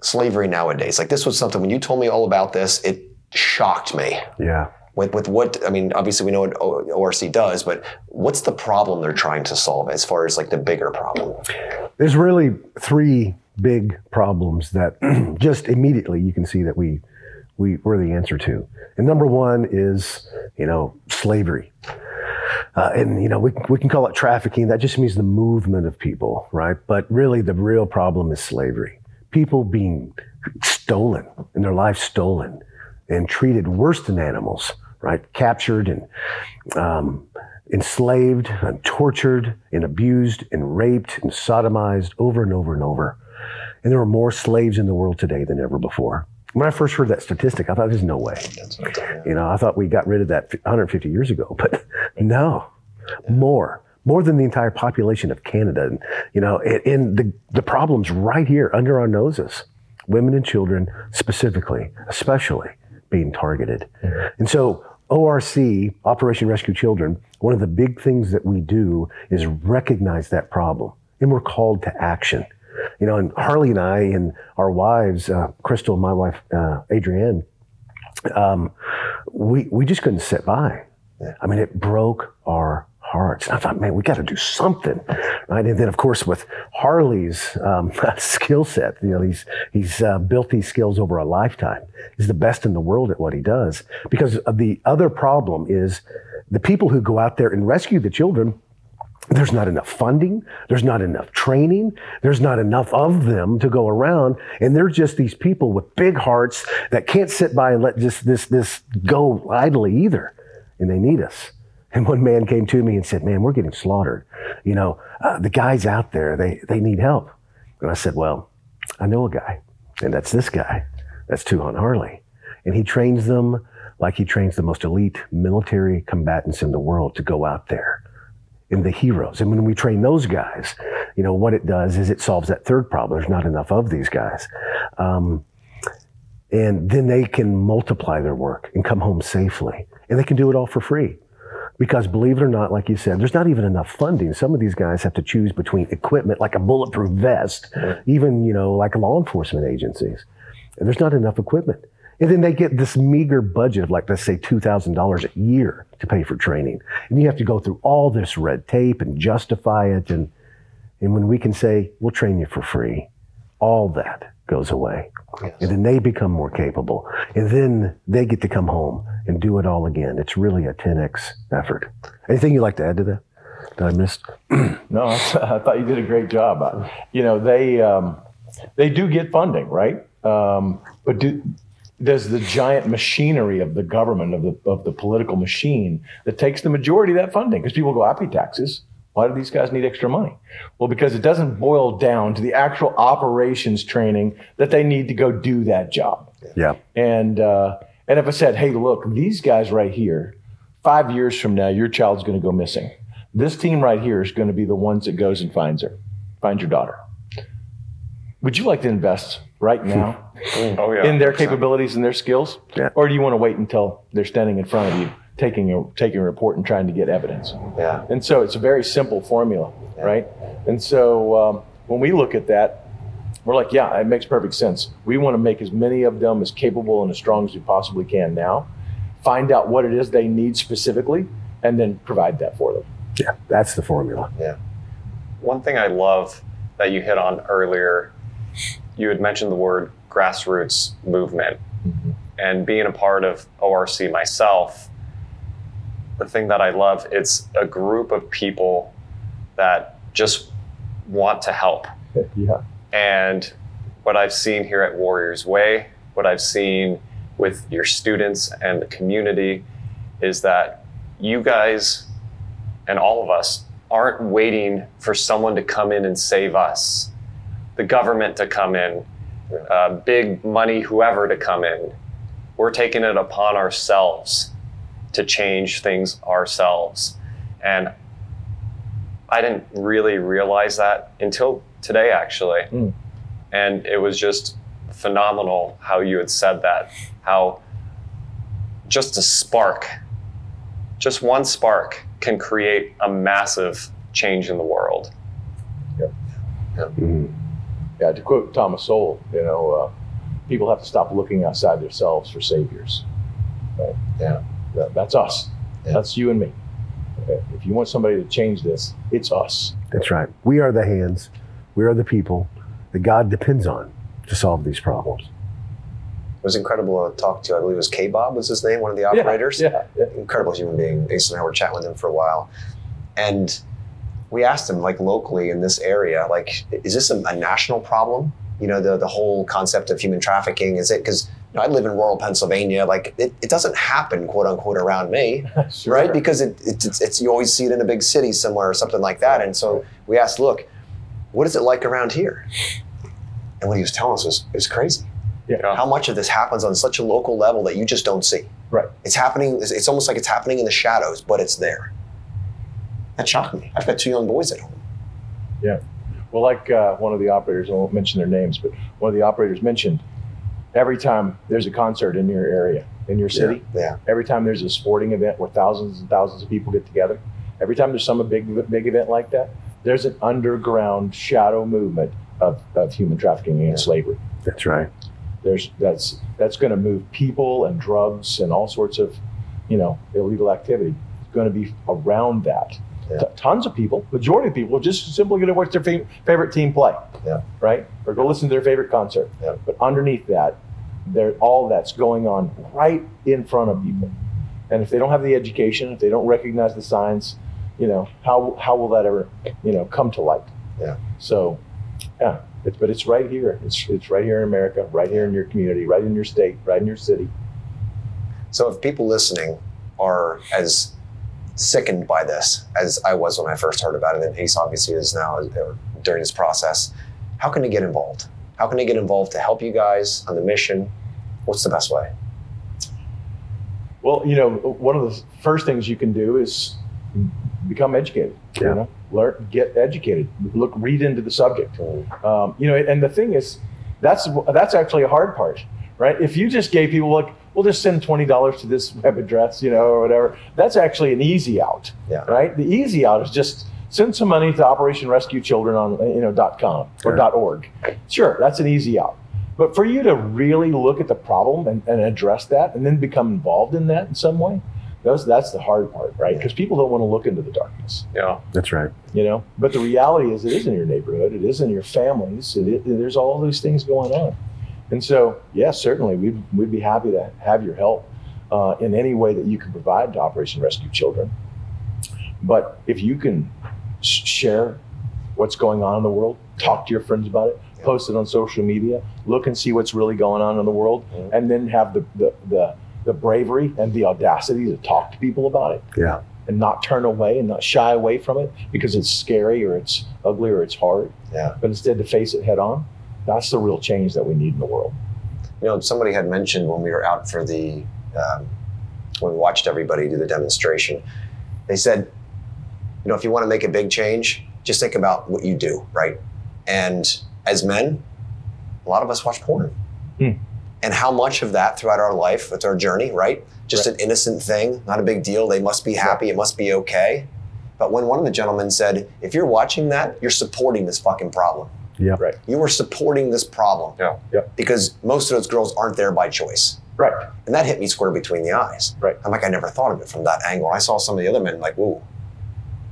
Speaker 2: slavery nowadays? Like this was something when you told me all about this, it shocked me
Speaker 4: Yeah.
Speaker 2: With, with what I mean, obviously we know what ORC does, but what's the problem they're trying to solve as far as like the bigger problem?
Speaker 4: There's really three big problems that (clears throat) just immediately you can see that we we we're the answer to. And number one is you know slavery. Uh, and you know we, we can call it trafficking. That just means the movement of people, right? But really, the real problem is slavery. People being stolen and their lives stolen and treated worse than animals, right? Captured and um, enslaved and tortured and abused and raped and sodomized over and over and over. And there are more slaves in the world today than ever before. When I first heard that statistic, I thought there's no way. You know, I thought we got rid of that 150 years ago, (laughs) but no, more, more than the entire population of Canada. And, you know, and, and the, the problem's right here under our noses. Women and children, specifically, especially, being targeted. And so, ORC, Operation Rescue Children, one of the big things that we do is recognize that problem. And we're called to action. You know, and Harley and I and our wives, uh, Crystal and my wife, uh, Adrienne, um, we, we just couldn't sit by. I mean, it broke our hearts. And I thought, man, we got to do something, right? And then, of course, with Harley's um, (laughs) skill set, you know, he's he's uh, built these skills over a lifetime. He's the best in the world at what he does. Because the other problem is the people who go out there and rescue the children. There's not enough funding. There's not enough training. There's not enough of them to go around. And they're just these people with big hearts that can't sit by and let just this, this go idly either. And they need us. And one man came to me and said, man, we're getting slaughtered. You know, uh, the guys out there, they, they need help. And I said, well, I know a guy and that's this guy. That's Tuhon Harley. And he trains them like he trains the most elite military combatants in the world to go out there and the heroes. And when we train those guys, you know, what it does is it solves that third problem. There's not enough of these guys. Um, and then they can multiply their work and come home safely. And they can do it all for free. Because believe it or not, like you said, there's not even enough funding. Some of these guys have to choose between equipment like a bulletproof vest, even, you know, like law enforcement agencies. And there's not enough equipment. And then they get this meager budget of like, let's say $2,000 a year to pay for training. And you have to go through all this red tape and justify it. And, and when we can say, we'll train you for free, all that goes away. And then they become more capable. And then they get to come home and do it all again. It's really a 10x effort. Anything you'd like to add to that that I missed? (clears throat)
Speaker 5: No, (laughs) I thought you did a great job. You know, they um, they do get funding, right? Um, but do does the giant machinery of the government of the of the political machine that takes the majority of that funding because people go I pay taxes. Why do these guys need extra money? Well, because it doesn't boil down to the actual operations training that they need to go do that job.
Speaker 4: Yeah.
Speaker 5: And uh, and if I said, hey, look, these guys right here, five years from now, your child's going to go missing. This team right here is going to be the ones that goes and finds her, finds your daughter. Would you like to invest right now (laughs)
Speaker 3: Oh yeah.
Speaker 5: in their capabilities and their skills,
Speaker 4: Yeah.
Speaker 5: or do you want to wait until they're standing in front of you, taking a taking a report and trying to get evidence?
Speaker 2: Yeah.
Speaker 5: And so it's a very simple formula, right? And so um, when we look at that, we're like, yeah, it makes perfect sense. We want to make as many of them as capable and as strong as we possibly can now. Find out what it is they need specifically, and then provide that for them.
Speaker 4: Yeah. That's the formula.
Speaker 2: Yeah.
Speaker 3: One thing I love that you hit on earlier, you had mentioned the word grassroots movement. And being a part of ORC myself, the thing that I love, it's a group of people that just want to help.
Speaker 5: yeah.
Speaker 3: And what I've seen here at Warriors Way, what I've seen with your students and the community is that you guys and all of us aren't waiting for someone to come in and save us, the government to come in, uh, big money, whoever to come in. We're taking it upon ourselves to change things ourselves. And I didn't really realize that until today, actually.
Speaker 5: Mm.
Speaker 3: And it was just phenomenal how you had said that. How just a spark, just one spark, can create a massive change in the world.
Speaker 5: Yeah, Yeah, to quote Thomas Sowell, you know, uh, people have to stop looking outside themselves for saviors. Right?
Speaker 2: Yeah.
Speaker 5: That- that's us.
Speaker 2: Yeah.
Speaker 5: That's you and me. If you want somebody to change this, it's us.
Speaker 4: That's right. We are the hands. We are the people that God depends on to solve these problems.
Speaker 2: It was incredible to talk to. I believe it was K Bob was his name, one of the operators.
Speaker 5: Yeah. yeah.
Speaker 2: incredible human being. Ace and I were chatting with him for a while, and we asked him, like locally in this area, like, is this a, a national problem? You know, the the whole concept of human trafficking is it because you know, I live in rural Pennsylvania, like it, it doesn't happen, quote unquote, around me, (laughs)
Speaker 5: Sure.
Speaker 2: right? Because it, it, it's, it's you always see it in a big city somewhere or something like that. And so we asked, look, what is it like around here? And what he was telling us was it was crazy.
Speaker 5: Yeah.
Speaker 2: How much of this happens on such a local level that you just don't see?
Speaker 5: Right.
Speaker 2: It's happening. It's, it's almost like it's happening in the shadows, but it's there. That shocked me. I've got two young boys at home. Yeah.
Speaker 5: Well, like uh, one of the operators, I won't mention their names, but one of the operators mentioned every time there's a concert in your area, in your city,
Speaker 2: Yeah.
Speaker 5: every time there's a sporting event where thousands and thousands of people get together, every time there's some big big event like that, there's an underground shadow movement of, of human trafficking and
Speaker 2: Yeah.
Speaker 5: slavery.
Speaker 4: That's right.
Speaker 5: There's that's that's going to move people and drugs and all sorts of, you know, illegal activity. It's going to be around that.
Speaker 2: Yeah.
Speaker 5: T- tons of people, majority of people, are just simply going to watch their fa- favorite team play.
Speaker 2: Yeah.
Speaker 5: Right. Or go listen to their favorite concert.
Speaker 2: Yeah.
Speaker 5: But underneath that, there all that's going on right in front of people. And if they don't have the education, if they don't recognize the signs, you know, how how will that ever, you know, come to light?
Speaker 2: Yeah.
Speaker 5: So, yeah, it's, but it's right here. It's it's right here in America, right here in your community, right in your state, right in your city.
Speaker 2: So if people listening are as sickened by this as I was when I first heard about it, and Ace obviously is now uh, during this process, how can they get involved? How can they get involved to help you guys on the mission? What's the best way?
Speaker 5: Well, you know, one of the first things you can do is become educated.
Speaker 4: Yeah.
Speaker 5: You know, learn, get educated. Look, read into the subject. Um, you know, and the thing is, that's that's actually a hard part, right? If you just gave people like, we'll just send twenty dollars to this web address, you know, or whatever. That's actually an easy out,
Speaker 2: Yeah.
Speaker 5: right? The easy out is just send some money to Operation Rescue Children on you know dot com or
Speaker 4: Sure.
Speaker 5: dot org. Sure, that's an easy out. But for you to really look at the problem and, and address that, and then become involved in that in some way, those that's the hard part, right? Because people don't want to look into the darkness
Speaker 3: Yeah,
Speaker 4: That's right.
Speaker 5: you know but the reality is it is in your neighborhood it is in your families it, it- there's all these things going on and so yes certainly we'd, we'd be happy to have your help uh, in any way that you can provide to operation rescue children but if you can share what's going on in the world talk to your friends about it post it on social media, look and see what's really going on in the world, and then have the, the, the, the bravery and the audacity to talk to people about it
Speaker 4: Yeah.
Speaker 5: and not turn away and not shy away from it because it's scary or it's ugly or it's hard,
Speaker 2: Yeah.
Speaker 5: but instead to face it head on. That's the real change that we need in the world.
Speaker 2: You know, somebody had mentioned when we were out for the, um, when we watched everybody do the demonstration, they said, you know, if you want to make a big change, just think about what you do, right? And as men, a lot of us watch porn.
Speaker 5: Hmm.
Speaker 2: And how much of that throughout our life with our journey, right? Just
Speaker 5: Right.
Speaker 2: an innocent thing, not a big deal. They must be happy. It must be okay. But when one of the gentlemen said, if you're watching that, you're supporting this fucking problem.
Speaker 4: Yeah.
Speaker 5: Right.
Speaker 2: You were supporting this problem.
Speaker 3: Yeah.
Speaker 5: Yep.
Speaker 2: Because most of those girls aren't there by choice.
Speaker 5: Right.
Speaker 2: And that hit me square between the eyes.
Speaker 5: Right.
Speaker 2: I'm like, I never thought of it from that angle. I saw some of the other men like, whoa.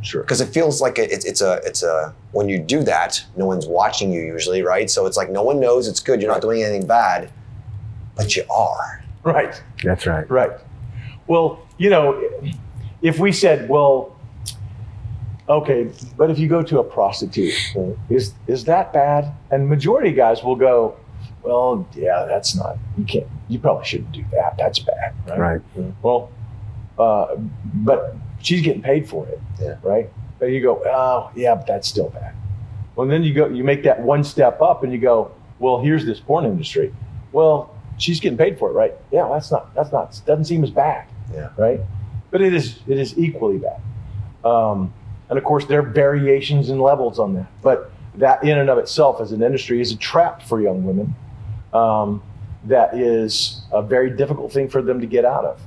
Speaker 5: Sure.
Speaker 2: Because it feels like it, it's, it's a, it's a, when you do that, no one's watching you usually, right? So it's like no one knows it's good. You're not doing anything bad, but you are.
Speaker 5: Right.
Speaker 4: That's right.
Speaker 5: Right. Well, you know, if we said, well, okay, but if you go to a prostitute, is is that bad? And majority of guys will go, well, yeah, that's not. You can't. You probably shouldn't do that. That's bad. Right.
Speaker 4: Right.
Speaker 5: Well, uh, but she's getting paid for it.
Speaker 2: Yeah.
Speaker 5: Right. And you go, oh, yeah, but that's still bad. Well, then you go, you make that one step up, and you go, well, here's this porn industry. Well, she's getting paid for it, right? Yeah, that's not. That's not. Doesn't seem as bad.
Speaker 2: Yeah.
Speaker 5: Right. But it is. It is equally bad. Um, and of course, there are variations and levels on that. But that, in and of itself, as an industry, is a trap for young women. Um, that is a very difficult thing for them to get out of.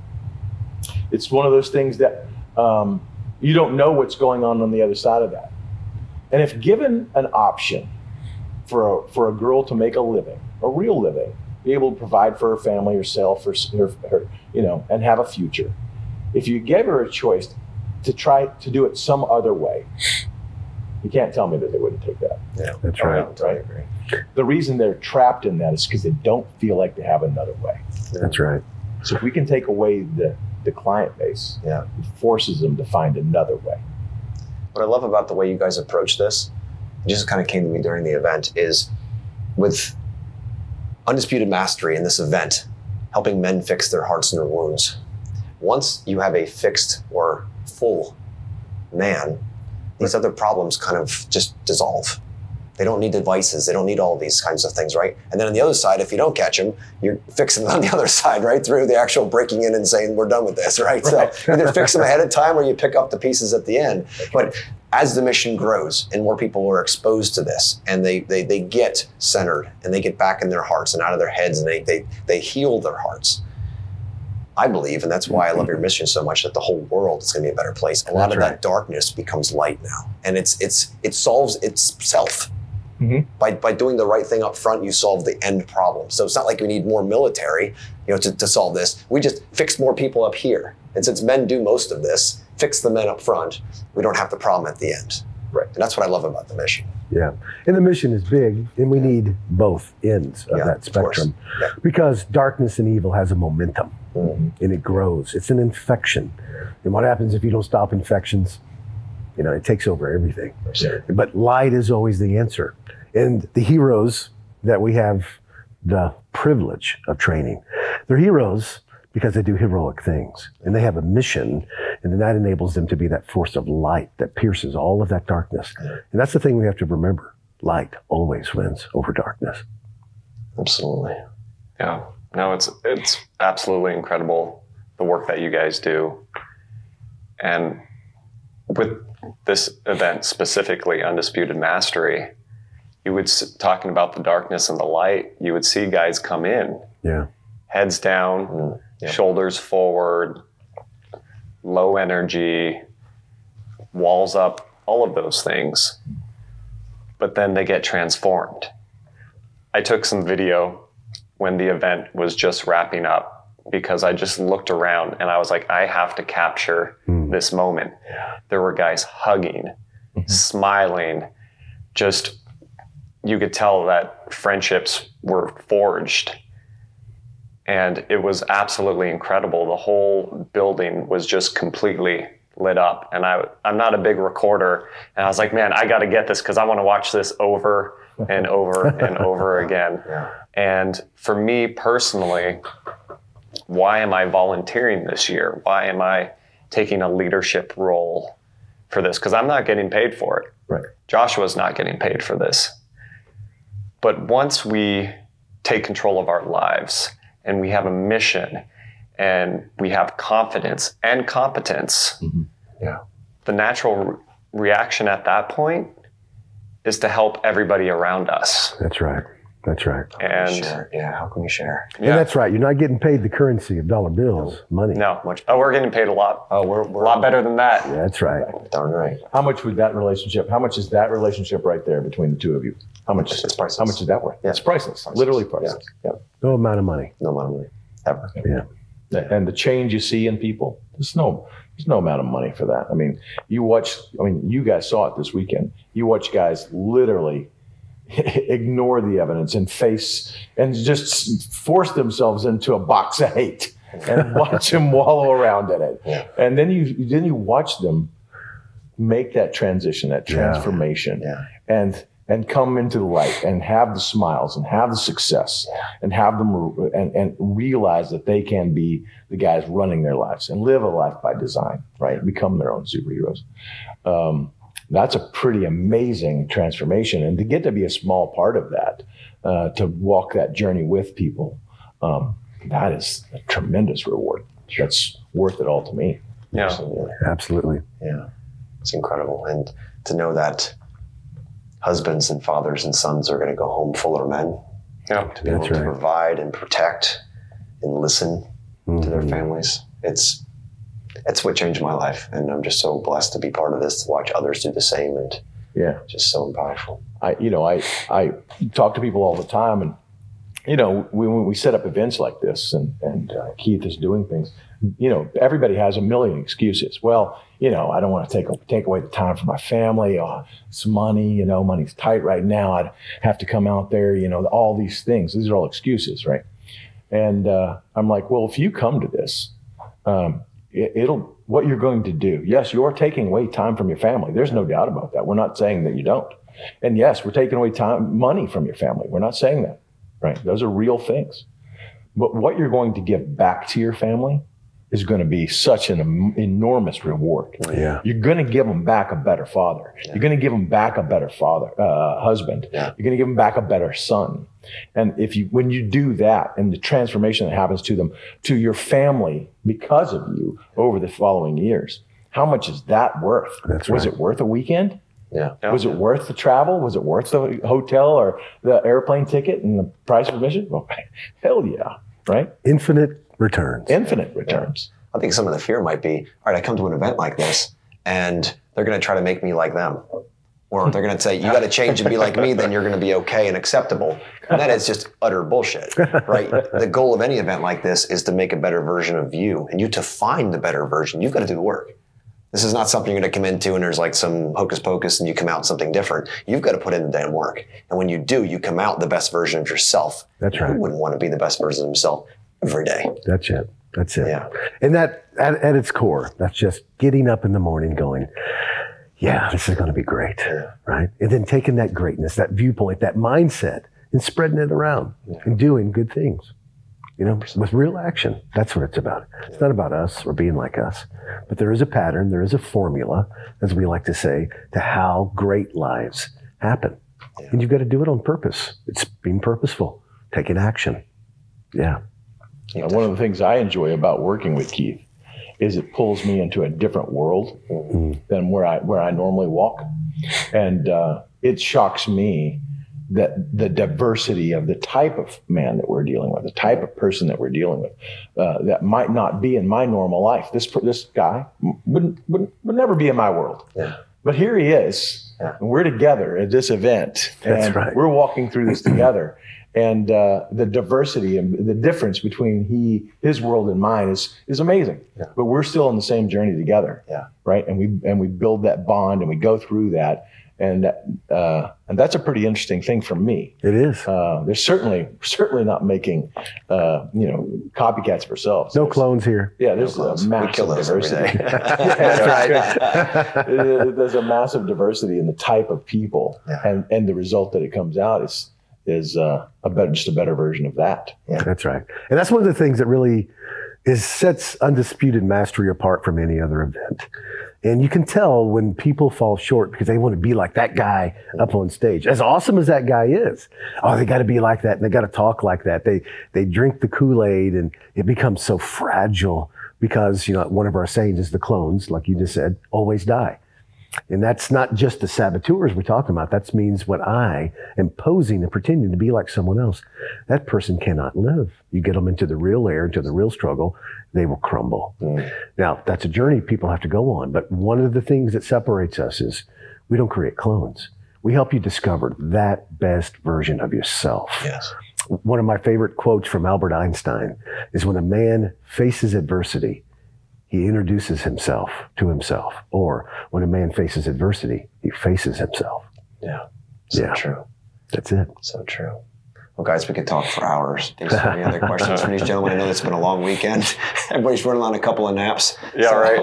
Speaker 5: It's one of those things that um, you don't know what's going on on the other side of that. And if given an option for a, for a girl to make a living, a real living, be able to provide for her family, herself, her, her, her you know, and have a future, if you gave her a choice to try to do it some other way, you can't tell me that they wouldn't take that.
Speaker 2: Yeah.
Speaker 4: That's right.
Speaker 2: yeah, totally agree.
Speaker 5: The reason they're trapped in that is because they don't feel like they have another way.
Speaker 4: That's right.
Speaker 5: So if we can take away the, the client base,
Speaker 2: Yeah.
Speaker 5: it forces them to find another way.
Speaker 2: What I love about the way you guys approach this, it just kind of came to me during the event, is with undisputed mastery in this event, helping men fix their hearts and their wounds. Once you have a fixed or full man, these other problems kind of just dissolve. They don't need devices. They don't need all these kinds of things, right? And then on the other side, if you don't catch them, you're fixing them on the (laughs) other side, right? Through the actual breaking in and saying, we're done with this, right?
Speaker 5: Right.
Speaker 2: So either fix them ahead of time or you pick up the pieces at the end. But as the mission grows and more people are exposed to this and they, they, they get centered and they get back in their hearts and out of their heads and they, they, they heal their hearts. I believe, and that's why I love your mission so much, that the whole world is going to be a better place. A lot
Speaker 4: That's
Speaker 2: of
Speaker 4: right.
Speaker 2: that darkness becomes light now, and it's it's it solves itself.
Speaker 5: Mhm.
Speaker 2: By, by doing the right thing up front, you solve the end problem. So it's not like we need more military, you know, to, to solve this. We just fix more people up here, and since men do most of this, fix the men up front. We don't have the problem at the end.
Speaker 5: Right.
Speaker 2: And that's what I love about the mission.
Speaker 4: Yeah. And the mission is big, and we need both ends of
Speaker 2: Yeah,
Speaker 4: that
Speaker 2: of
Speaker 4: spectrum
Speaker 2: Yeah.
Speaker 4: because darkness and evil has a momentum
Speaker 2: Mhm.
Speaker 4: and it grows. It's an infection. And what happens if you don't stop infections? You know, it takes over everything. But light is always the answer. And the heroes that we have the privilege of training, they're heroes because they do heroic things and they have a mission and then that enables them to be that force of light that pierces all of that darkness. And that's the thing we have to remember. Light always wins over darkness.
Speaker 2: Absolutely.
Speaker 3: Yeah. No, it's it's absolutely incredible the work that you guys do. And with this event specifically, Undisputed Mastery, you would talking about the darkness and the light, you would see guys come in,
Speaker 4: Yeah.
Speaker 3: heads down,
Speaker 2: Mm, yeah.
Speaker 3: shoulders forward, low energy, walls up, all of those things. But then they get transformed. I took some video when the event was just wrapping up because I just looked around and I was like, I have to capture
Speaker 4: Hmm.
Speaker 3: this moment. There were guys hugging, smiling, just you could tell that friendships were forged. And it was absolutely incredible. The whole building was just completely lit up. And I, I'm not a big recorder. And I was like, man, I got to get this because I want to watch this over and over and over (laughs) again.
Speaker 2: Yeah.
Speaker 3: And for me personally, why am I volunteering this year? Why am I taking a leadership role for this? Because I'm not getting paid for it.
Speaker 5: Right.
Speaker 3: Joshua's not getting paid for this. But once we take control of our lives and we have a mission and we have confidence and competence, mm-hmm.
Speaker 2: Yeah.
Speaker 3: the natural re- reaction at that point is to help everybody around us.
Speaker 4: That's right. That's right.
Speaker 3: And
Speaker 2: Share. Yeah. How can we share?
Speaker 4: And
Speaker 3: yeah,
Speaker 4: that's right. You're not getting paid the currency of dollar bills, money.
Speaker 3: no, much. oh, we're getting paid a lot,
Speaker 2: Oh, we're,
Speaker 3: a
Speaker 2: we're
Speaker 3: lot better than that.
Speaker 4: Yeah, that's right.
Speaker 2: Darn right.
Speaker 5: How much would that relationship? How much is that relationship right there between the two of you? How much?
Speaker 2: It's priceless.
Speaker 5: How much is that worth?
Speaker 2: Yeah.
Speaker 5: It's priceless. Literally priceless.
Speaker 2: Yeah.
Speaker 4: No amount of money.
Speaker 2: No amount of money. Ever.
Speaker 4: Yeah.
Speaker 5: And the change you see in people, there's no, there's no amount of money for that. I mean, you watch. I mean, you guys saw it this weekend. You watch guys literally (laughs) ignore the evidence and face and just force themselves into a box of hate and (laughs) watch them wallow around in it.
Speaker 2: Yeah.
Speaker 5: And then you then you watch them make that transition, that
Speaker 4: Yeah.
Speaker 5: transformation,
Speaker 2: Yeah.
Speaker 5: and and come into the light and have the smiles and have the success and have them re- and, and realize that they can be the guys running their lives and live a life by design, right? Become their own superheroes. Um, that's a pretty amazing transformation, and to get to be a small part of that, uh, to walk that journey with people, um, that is a tremendous reward. That's worth it all to me.
Speaker 3: Yeah.
Speaker 2: Absolutely.
Speaker 4: Absolutely.
Speaker 2: Yeah. It's incredible. And to know that husbands and fathers and sons are going to go home fuller men,
Speaker 3: Yeah.
Speaker 2: to be
Speaker 4: That's
Speaker 2: able to
Speaker 4: right.
Speaker 2: provide and protect and listen to their
Speaker 4: Mhm.
Speaker 2: families. It's it's what changed my life. And I'm just so blessed to be part of this, to watch others do the same and
Speaker 5: Yeah.
Speaker 2: just so impactful.
Speaker 5: I, you know, I, I talk to people all the time, and you know, we, when we set up events like this, and and uh, Keith is doing things, you know, everybody has a million excuses. Well, you know, I don't want to take take away the time from my family. Oh, it's money. You know, money's tight right now. I'd have to come out there. You know, all these things. These are all excuses, right? And uh, I'm like, well, if you come to this, um, it'll what you're going to do. Yes, you're taking away time from your family. There's no doubt about that. We're not saying that you don't. And yes, we're taking away time, money from your family. We're not saying that, right? Those are real things. But what you're going to give back to your family is going to be such an enormous reward.
Speaker 4: Yeah.
Speaker 5: You're going to give them back a better father. You're going to give them back a better father, uh, husband.
Speaker 2: Yeah.
Speaker 5: You're going to give them back a better son. And if you, when you do that, and the transformation that happens to them, to your family because of you over the following years, how much is that worth?
Speaker 4: That's
Speaker 5: Was
Speaker 4: right.
Speaker 5: it worth a weekend?
Speaker 2: Yeah.
Speaker 3: Yeah.
Speaker 5: Was it worth the travel? Was it worth the hotel or the airplane ticket and the price of admission? Well, (laughs) hell yeah, right?
Speaker 4: Infinite returns.
Speaker 5: Infinite returns.
Speaker 2: I think some of the fear might be, all right, I come to an event like this and they're going to try to make me like them. Or they're going to say, you got to change and be like me, then you're going to be okay and acceptable. And that is just utter bullshit, right? The goal of any event like this is to make a better version of you and you to find the better version. You've got to do the work. This is not something you're going to come into and there's like some hocus pocus and you come out something different. You've got to put in the damn work. And when you do, you come out the best version of yourself.
Speaker 4: That's right.
Speaker 2: Who wouldn't want to be the best version of himself every day?
Speaker 4: That's it. That's it.
Speaker 2: Yeah.
Speaker 4: And that, at, at its core, that's just getting up in the morning going, yeah, this is going to be great. Right. And then taking that greatness, that viewpoint, that mindset, and spreading it around and doing good things, you know, with real action. That's what it's about. It's not about us or being like us, but there is a pattern, there is a formula, as we like to say, to how great lives happen. And you've got to do it on purpose. It's being purposeful, taking action. Yeah.
Speaker 5: One of the things I enjoy about working with Keith is it pulls me into a different world than where I where I normally walk, and uh, it shocks me that the diversity of the type of man that we're dealing with, the type of person that we're dealing with, uh, that might not be in my normal life. This this guy wouldn't would, would never be in my world.
Speaker 2: Yeah.
Speaker 5: But here he is,
Speaker 2: Yeah.
Speaker 5: and we're together at this event,
Speaker 4: That's
Speaker 5: and
Speaker 4: right.
Speaker 5: we're walking through this together. (clears throat) And uh, the diversity and the difference between he, his world and mine is is amazing.
Speaker 2: Yeah.
Speaker 5: But we're still on the same journey together,
Speaker 2: Yeah.
Speaker 5: right? And we and we build that bond and we go through that, and that, uh, and that's a pretty interesting thing for me.
Speaker 4: It is.
Speaker 5: Uh, they're certainly certainly not making uh, you know copycats of ourselves.
Speaker 4: no
Speaker 5: There's-
Speaker 4: clons here.
Speaker 5: Yeah, there's
Speaker 2: clones.
Speaker 5: a massive
Speaker 2: kill those every
Speaker 5: diversity.
Speaker 2: day. (laughs) (laughs)
Speaker 5: That's right. there's a massive diversity in the type of people,
Speaker 2: Yeah.
Speaker 5: and and the result that it comes out is is uh, a better just a better version of that. Yeah.
Speaker 4: That's right. And that's one of the things that really is sets undisputed mastery apart from any other event. And you can tell when people fall short because they want to be like that guy up on stage. As awesome as that guy is, oh, they got to be like that and they got to talk like that. They they drink the Kool-Aid and it becomes so fragile because, you know, one of our sayings is the clones, like you just said, always die. And that's not just the saboteurs we're talking about. That means when I am posing and pretending to be like someone else, that person cannot live. You get them into the real air, into the real struggle, they will crumble. Mm. Now, that's a journey people have to go on. But one of the things that separates us is we don't create clones. We help you discover that best version of yourself.
Speaker 2: yes.
Speaker 4: One of my favorite quotes from Albert Einstein is when a man faces adversity, he introduces himself to himself. Or when a man faces adversity, he faces himself.
Speaker 2: Yeah. So
Speaker 4: Yeah.
Speaker 2: true.
Speaker 4: That's it.
Speaker 2: So true. Well, guys, we could talk for hours. Do you have any other (laughs) questions from these gentlemen? I know it's been a long weekend. (laughs) Everybody's running on a couple of naps.
Speaker 3: Yeah, right.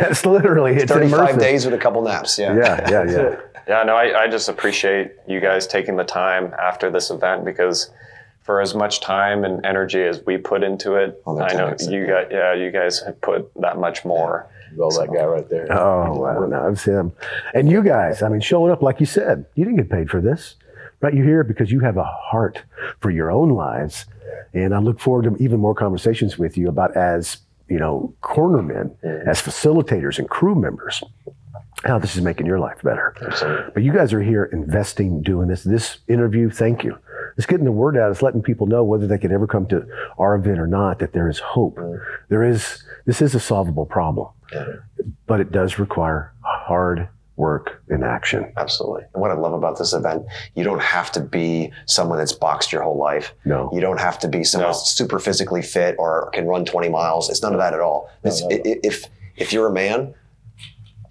Speaker 3: (laughs)
Speaker 4: It's literally, it's
Speaker 2: 35
Speaker 4: immersive.
Speaker 2: days with a couple naps. Yeah.
Speaker 4: Yeah, yeah, yeah.
Speaker 3: Yeah, no, I, I just appreciate you guys taking the time after this event because for as much time and energy as we put into it,
Speaker 2: Oh,
Speaker 3: I know
Speaker 2: 10x.
Speaker 3: you guys, yeah, you guys have put that much more.
Speaker 5: Well, that guy right there.
Speaker 4: Oh, wow. No, it's him. And you guys, I mean, showing up, like you said, you didn't get paid for this, right? You're here because you have a heart for your own lives. And I look forward to even more conversations with you about as, you know, cornermen, mm. as facilitators and crew members, how this is making your life better. But you guys are here investing, doing this. This interview, thank you. It's getting the word out. It's letting people know whether they can ever come to our event or not that there is hope. Mm-hmm. There is, this is a solvable problem, mm-hmm. but it does require hard work and action.
Speaker 2: Absolutely. And what I love about this event, you don't have to be someone that's boxed your whole life.
Speaker 4: No.
Speaker 2: You don't have to be someone
Speaker 3: No.
Speaker 2: super physically fit or can run 20 miles. It's none of that at all. It's,
Speaker 5: no, no.
Speaker 2: i- i- If, if you're a man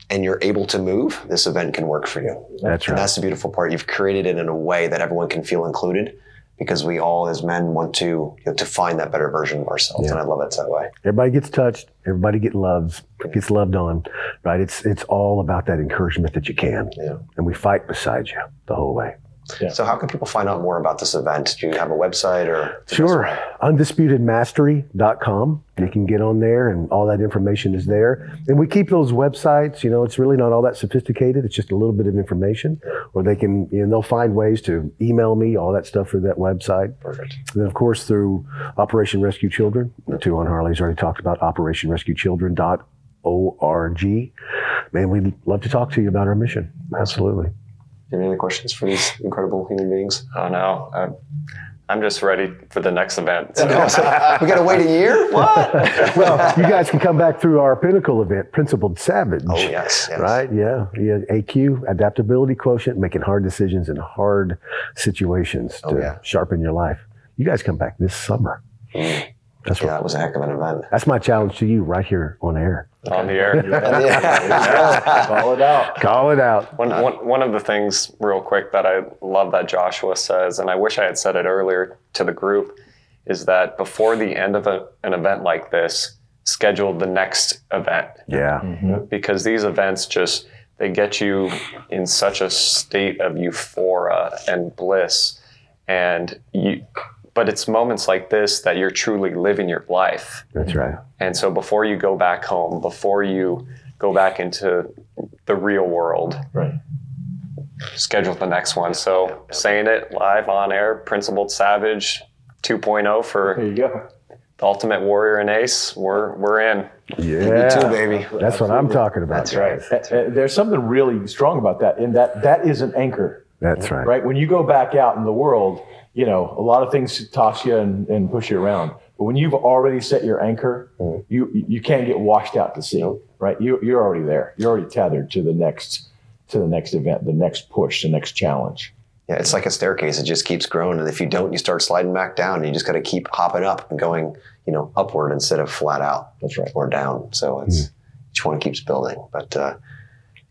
Speaker 2: and you're able to move, this event can work for you.
Speaker 4: That's
Speaker 2: And that's the beautiful part. You've created it in a way that everyone can feel included because we all as men want to you know, to find that better version of ourselves.
Speaker 4: Yeah.
Speaker 2: And I love it that way.
Speaker 4: Everybody gets touched. Everybody get loved, gets loved on, right? It's it's all about that encouragement that you can,
Speaker 2: Yeah.
Speaker 4: and we fight beside you the whole way.
Speaker 2: So how can people find out more about this event? Do you have a website or?
Speaker 4: Sure. Undisputedmastery.com. You can get on there and all that information is there. And we keep those websites, you know, it's really not all that sophisticated. It's just a little bit of information. Or they can, you know, they'll find ways to email me, all that stuff through that website.
Speaker 2: Perfect.
Speaker 4: And then, of course, through Operation Rescue Children. The Tuhon Harley's already talked about operation rescue operationrescuechildren.org. Man, we'd love to talk to you about our mission. Absolutely.
Speaker 2: Do you have any other questions for these incredible human beings?
Speaker 3: Oh no, I'm, I'm just ready for the next event. (laughs)
Speaker 2: we got to wait a year? What? (laughs)
Speaker 4: Well, you guys can come back through our pinnacle event, Principled Savage.
Speaker 2: oh, yes. yes.
Speaker 4: Right? Yeah. Yeah. AQ, adaptability quotient, making hard decisions in hard situations oh, to
Speaker 2: Oh, yeah.
Speaker 4: sharpen your life. You guys come back this summer. Mm. That's
Speaker 2: Yeah,
Speaker 4: what,
Speaker 2: that was a heck of an event.
Speaker 4: that's my challenge to you right here on air.
Speaker 3: On the air. (laughs) (laughs)
Speaker 5: Call it out.
Speaker 4: Call it out.
Speaker 3: One, one, one of the things, real quick, that I love that Joshua says, and I wish I had said it earlier to the group, is that before the end of a, an event like this, schedule the next event
Speaker 4: Yeah. Mm-hmm.
Speaker 3: because these events just they get you in such a state of euphoria and bliss, and you. But it's moments like this that you're truly living your life.
Speaker 4: That's right.
Speaker 3: And so before you go back home, before you go back into the real world,
Speaker 5: Right.
Speaker 3: schedule the next one. So saying it live on air, Principled Savage 2.0 for
Speaker 5: There you go.
Speaker 3: the Ultimate Warrior and Ace. We're we're in.
Speaker 4: Yeah.
Speaker 2: too, baby.
Speaker 4: That's what I'm talking about.
Speaker 2: That's right.
Speaker 4: guys.
Speaker 5: Uh, uh, There's something really strong about that, in that that is an anchor,
Speaker 4: That's right.
Speaker 5: right? When you go back out in the world, you know, a lot of things toss you and, and push you around. But when you've already set your anchor, you you can't get washed out to sea, right? You you're already there. You're already tethered to the next to the next event, the next push, the next challenge.
Speaker 2: Yeah, it's like a staircase. It just keeps growing. And if you don't, you start sliding back down. And you just got to keep hopping up and going, you know, upward instead of flat out
Speaker 5: That's right.
Speaker 2: or down. So it's each one keeps building. But uh,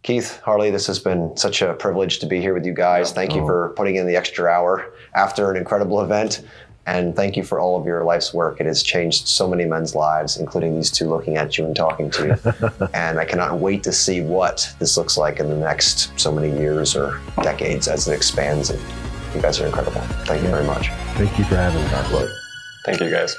Speaker 2: Keith, Harley, this has been such a privilege to be here with you guys. Thank you for oh. putting in the extra hour after an incredible event. And thank you for all of your life's work. It has changed so many men's lives, including these two looking at you and talking to you. (laughs) and I cannot wait to see what this looks like in the next so many years or decades as it expands. And you guys are incredible. Thank you very much.
Speaker 4: Thank you for having me, Doc.
Speaker 3: Thank you guys.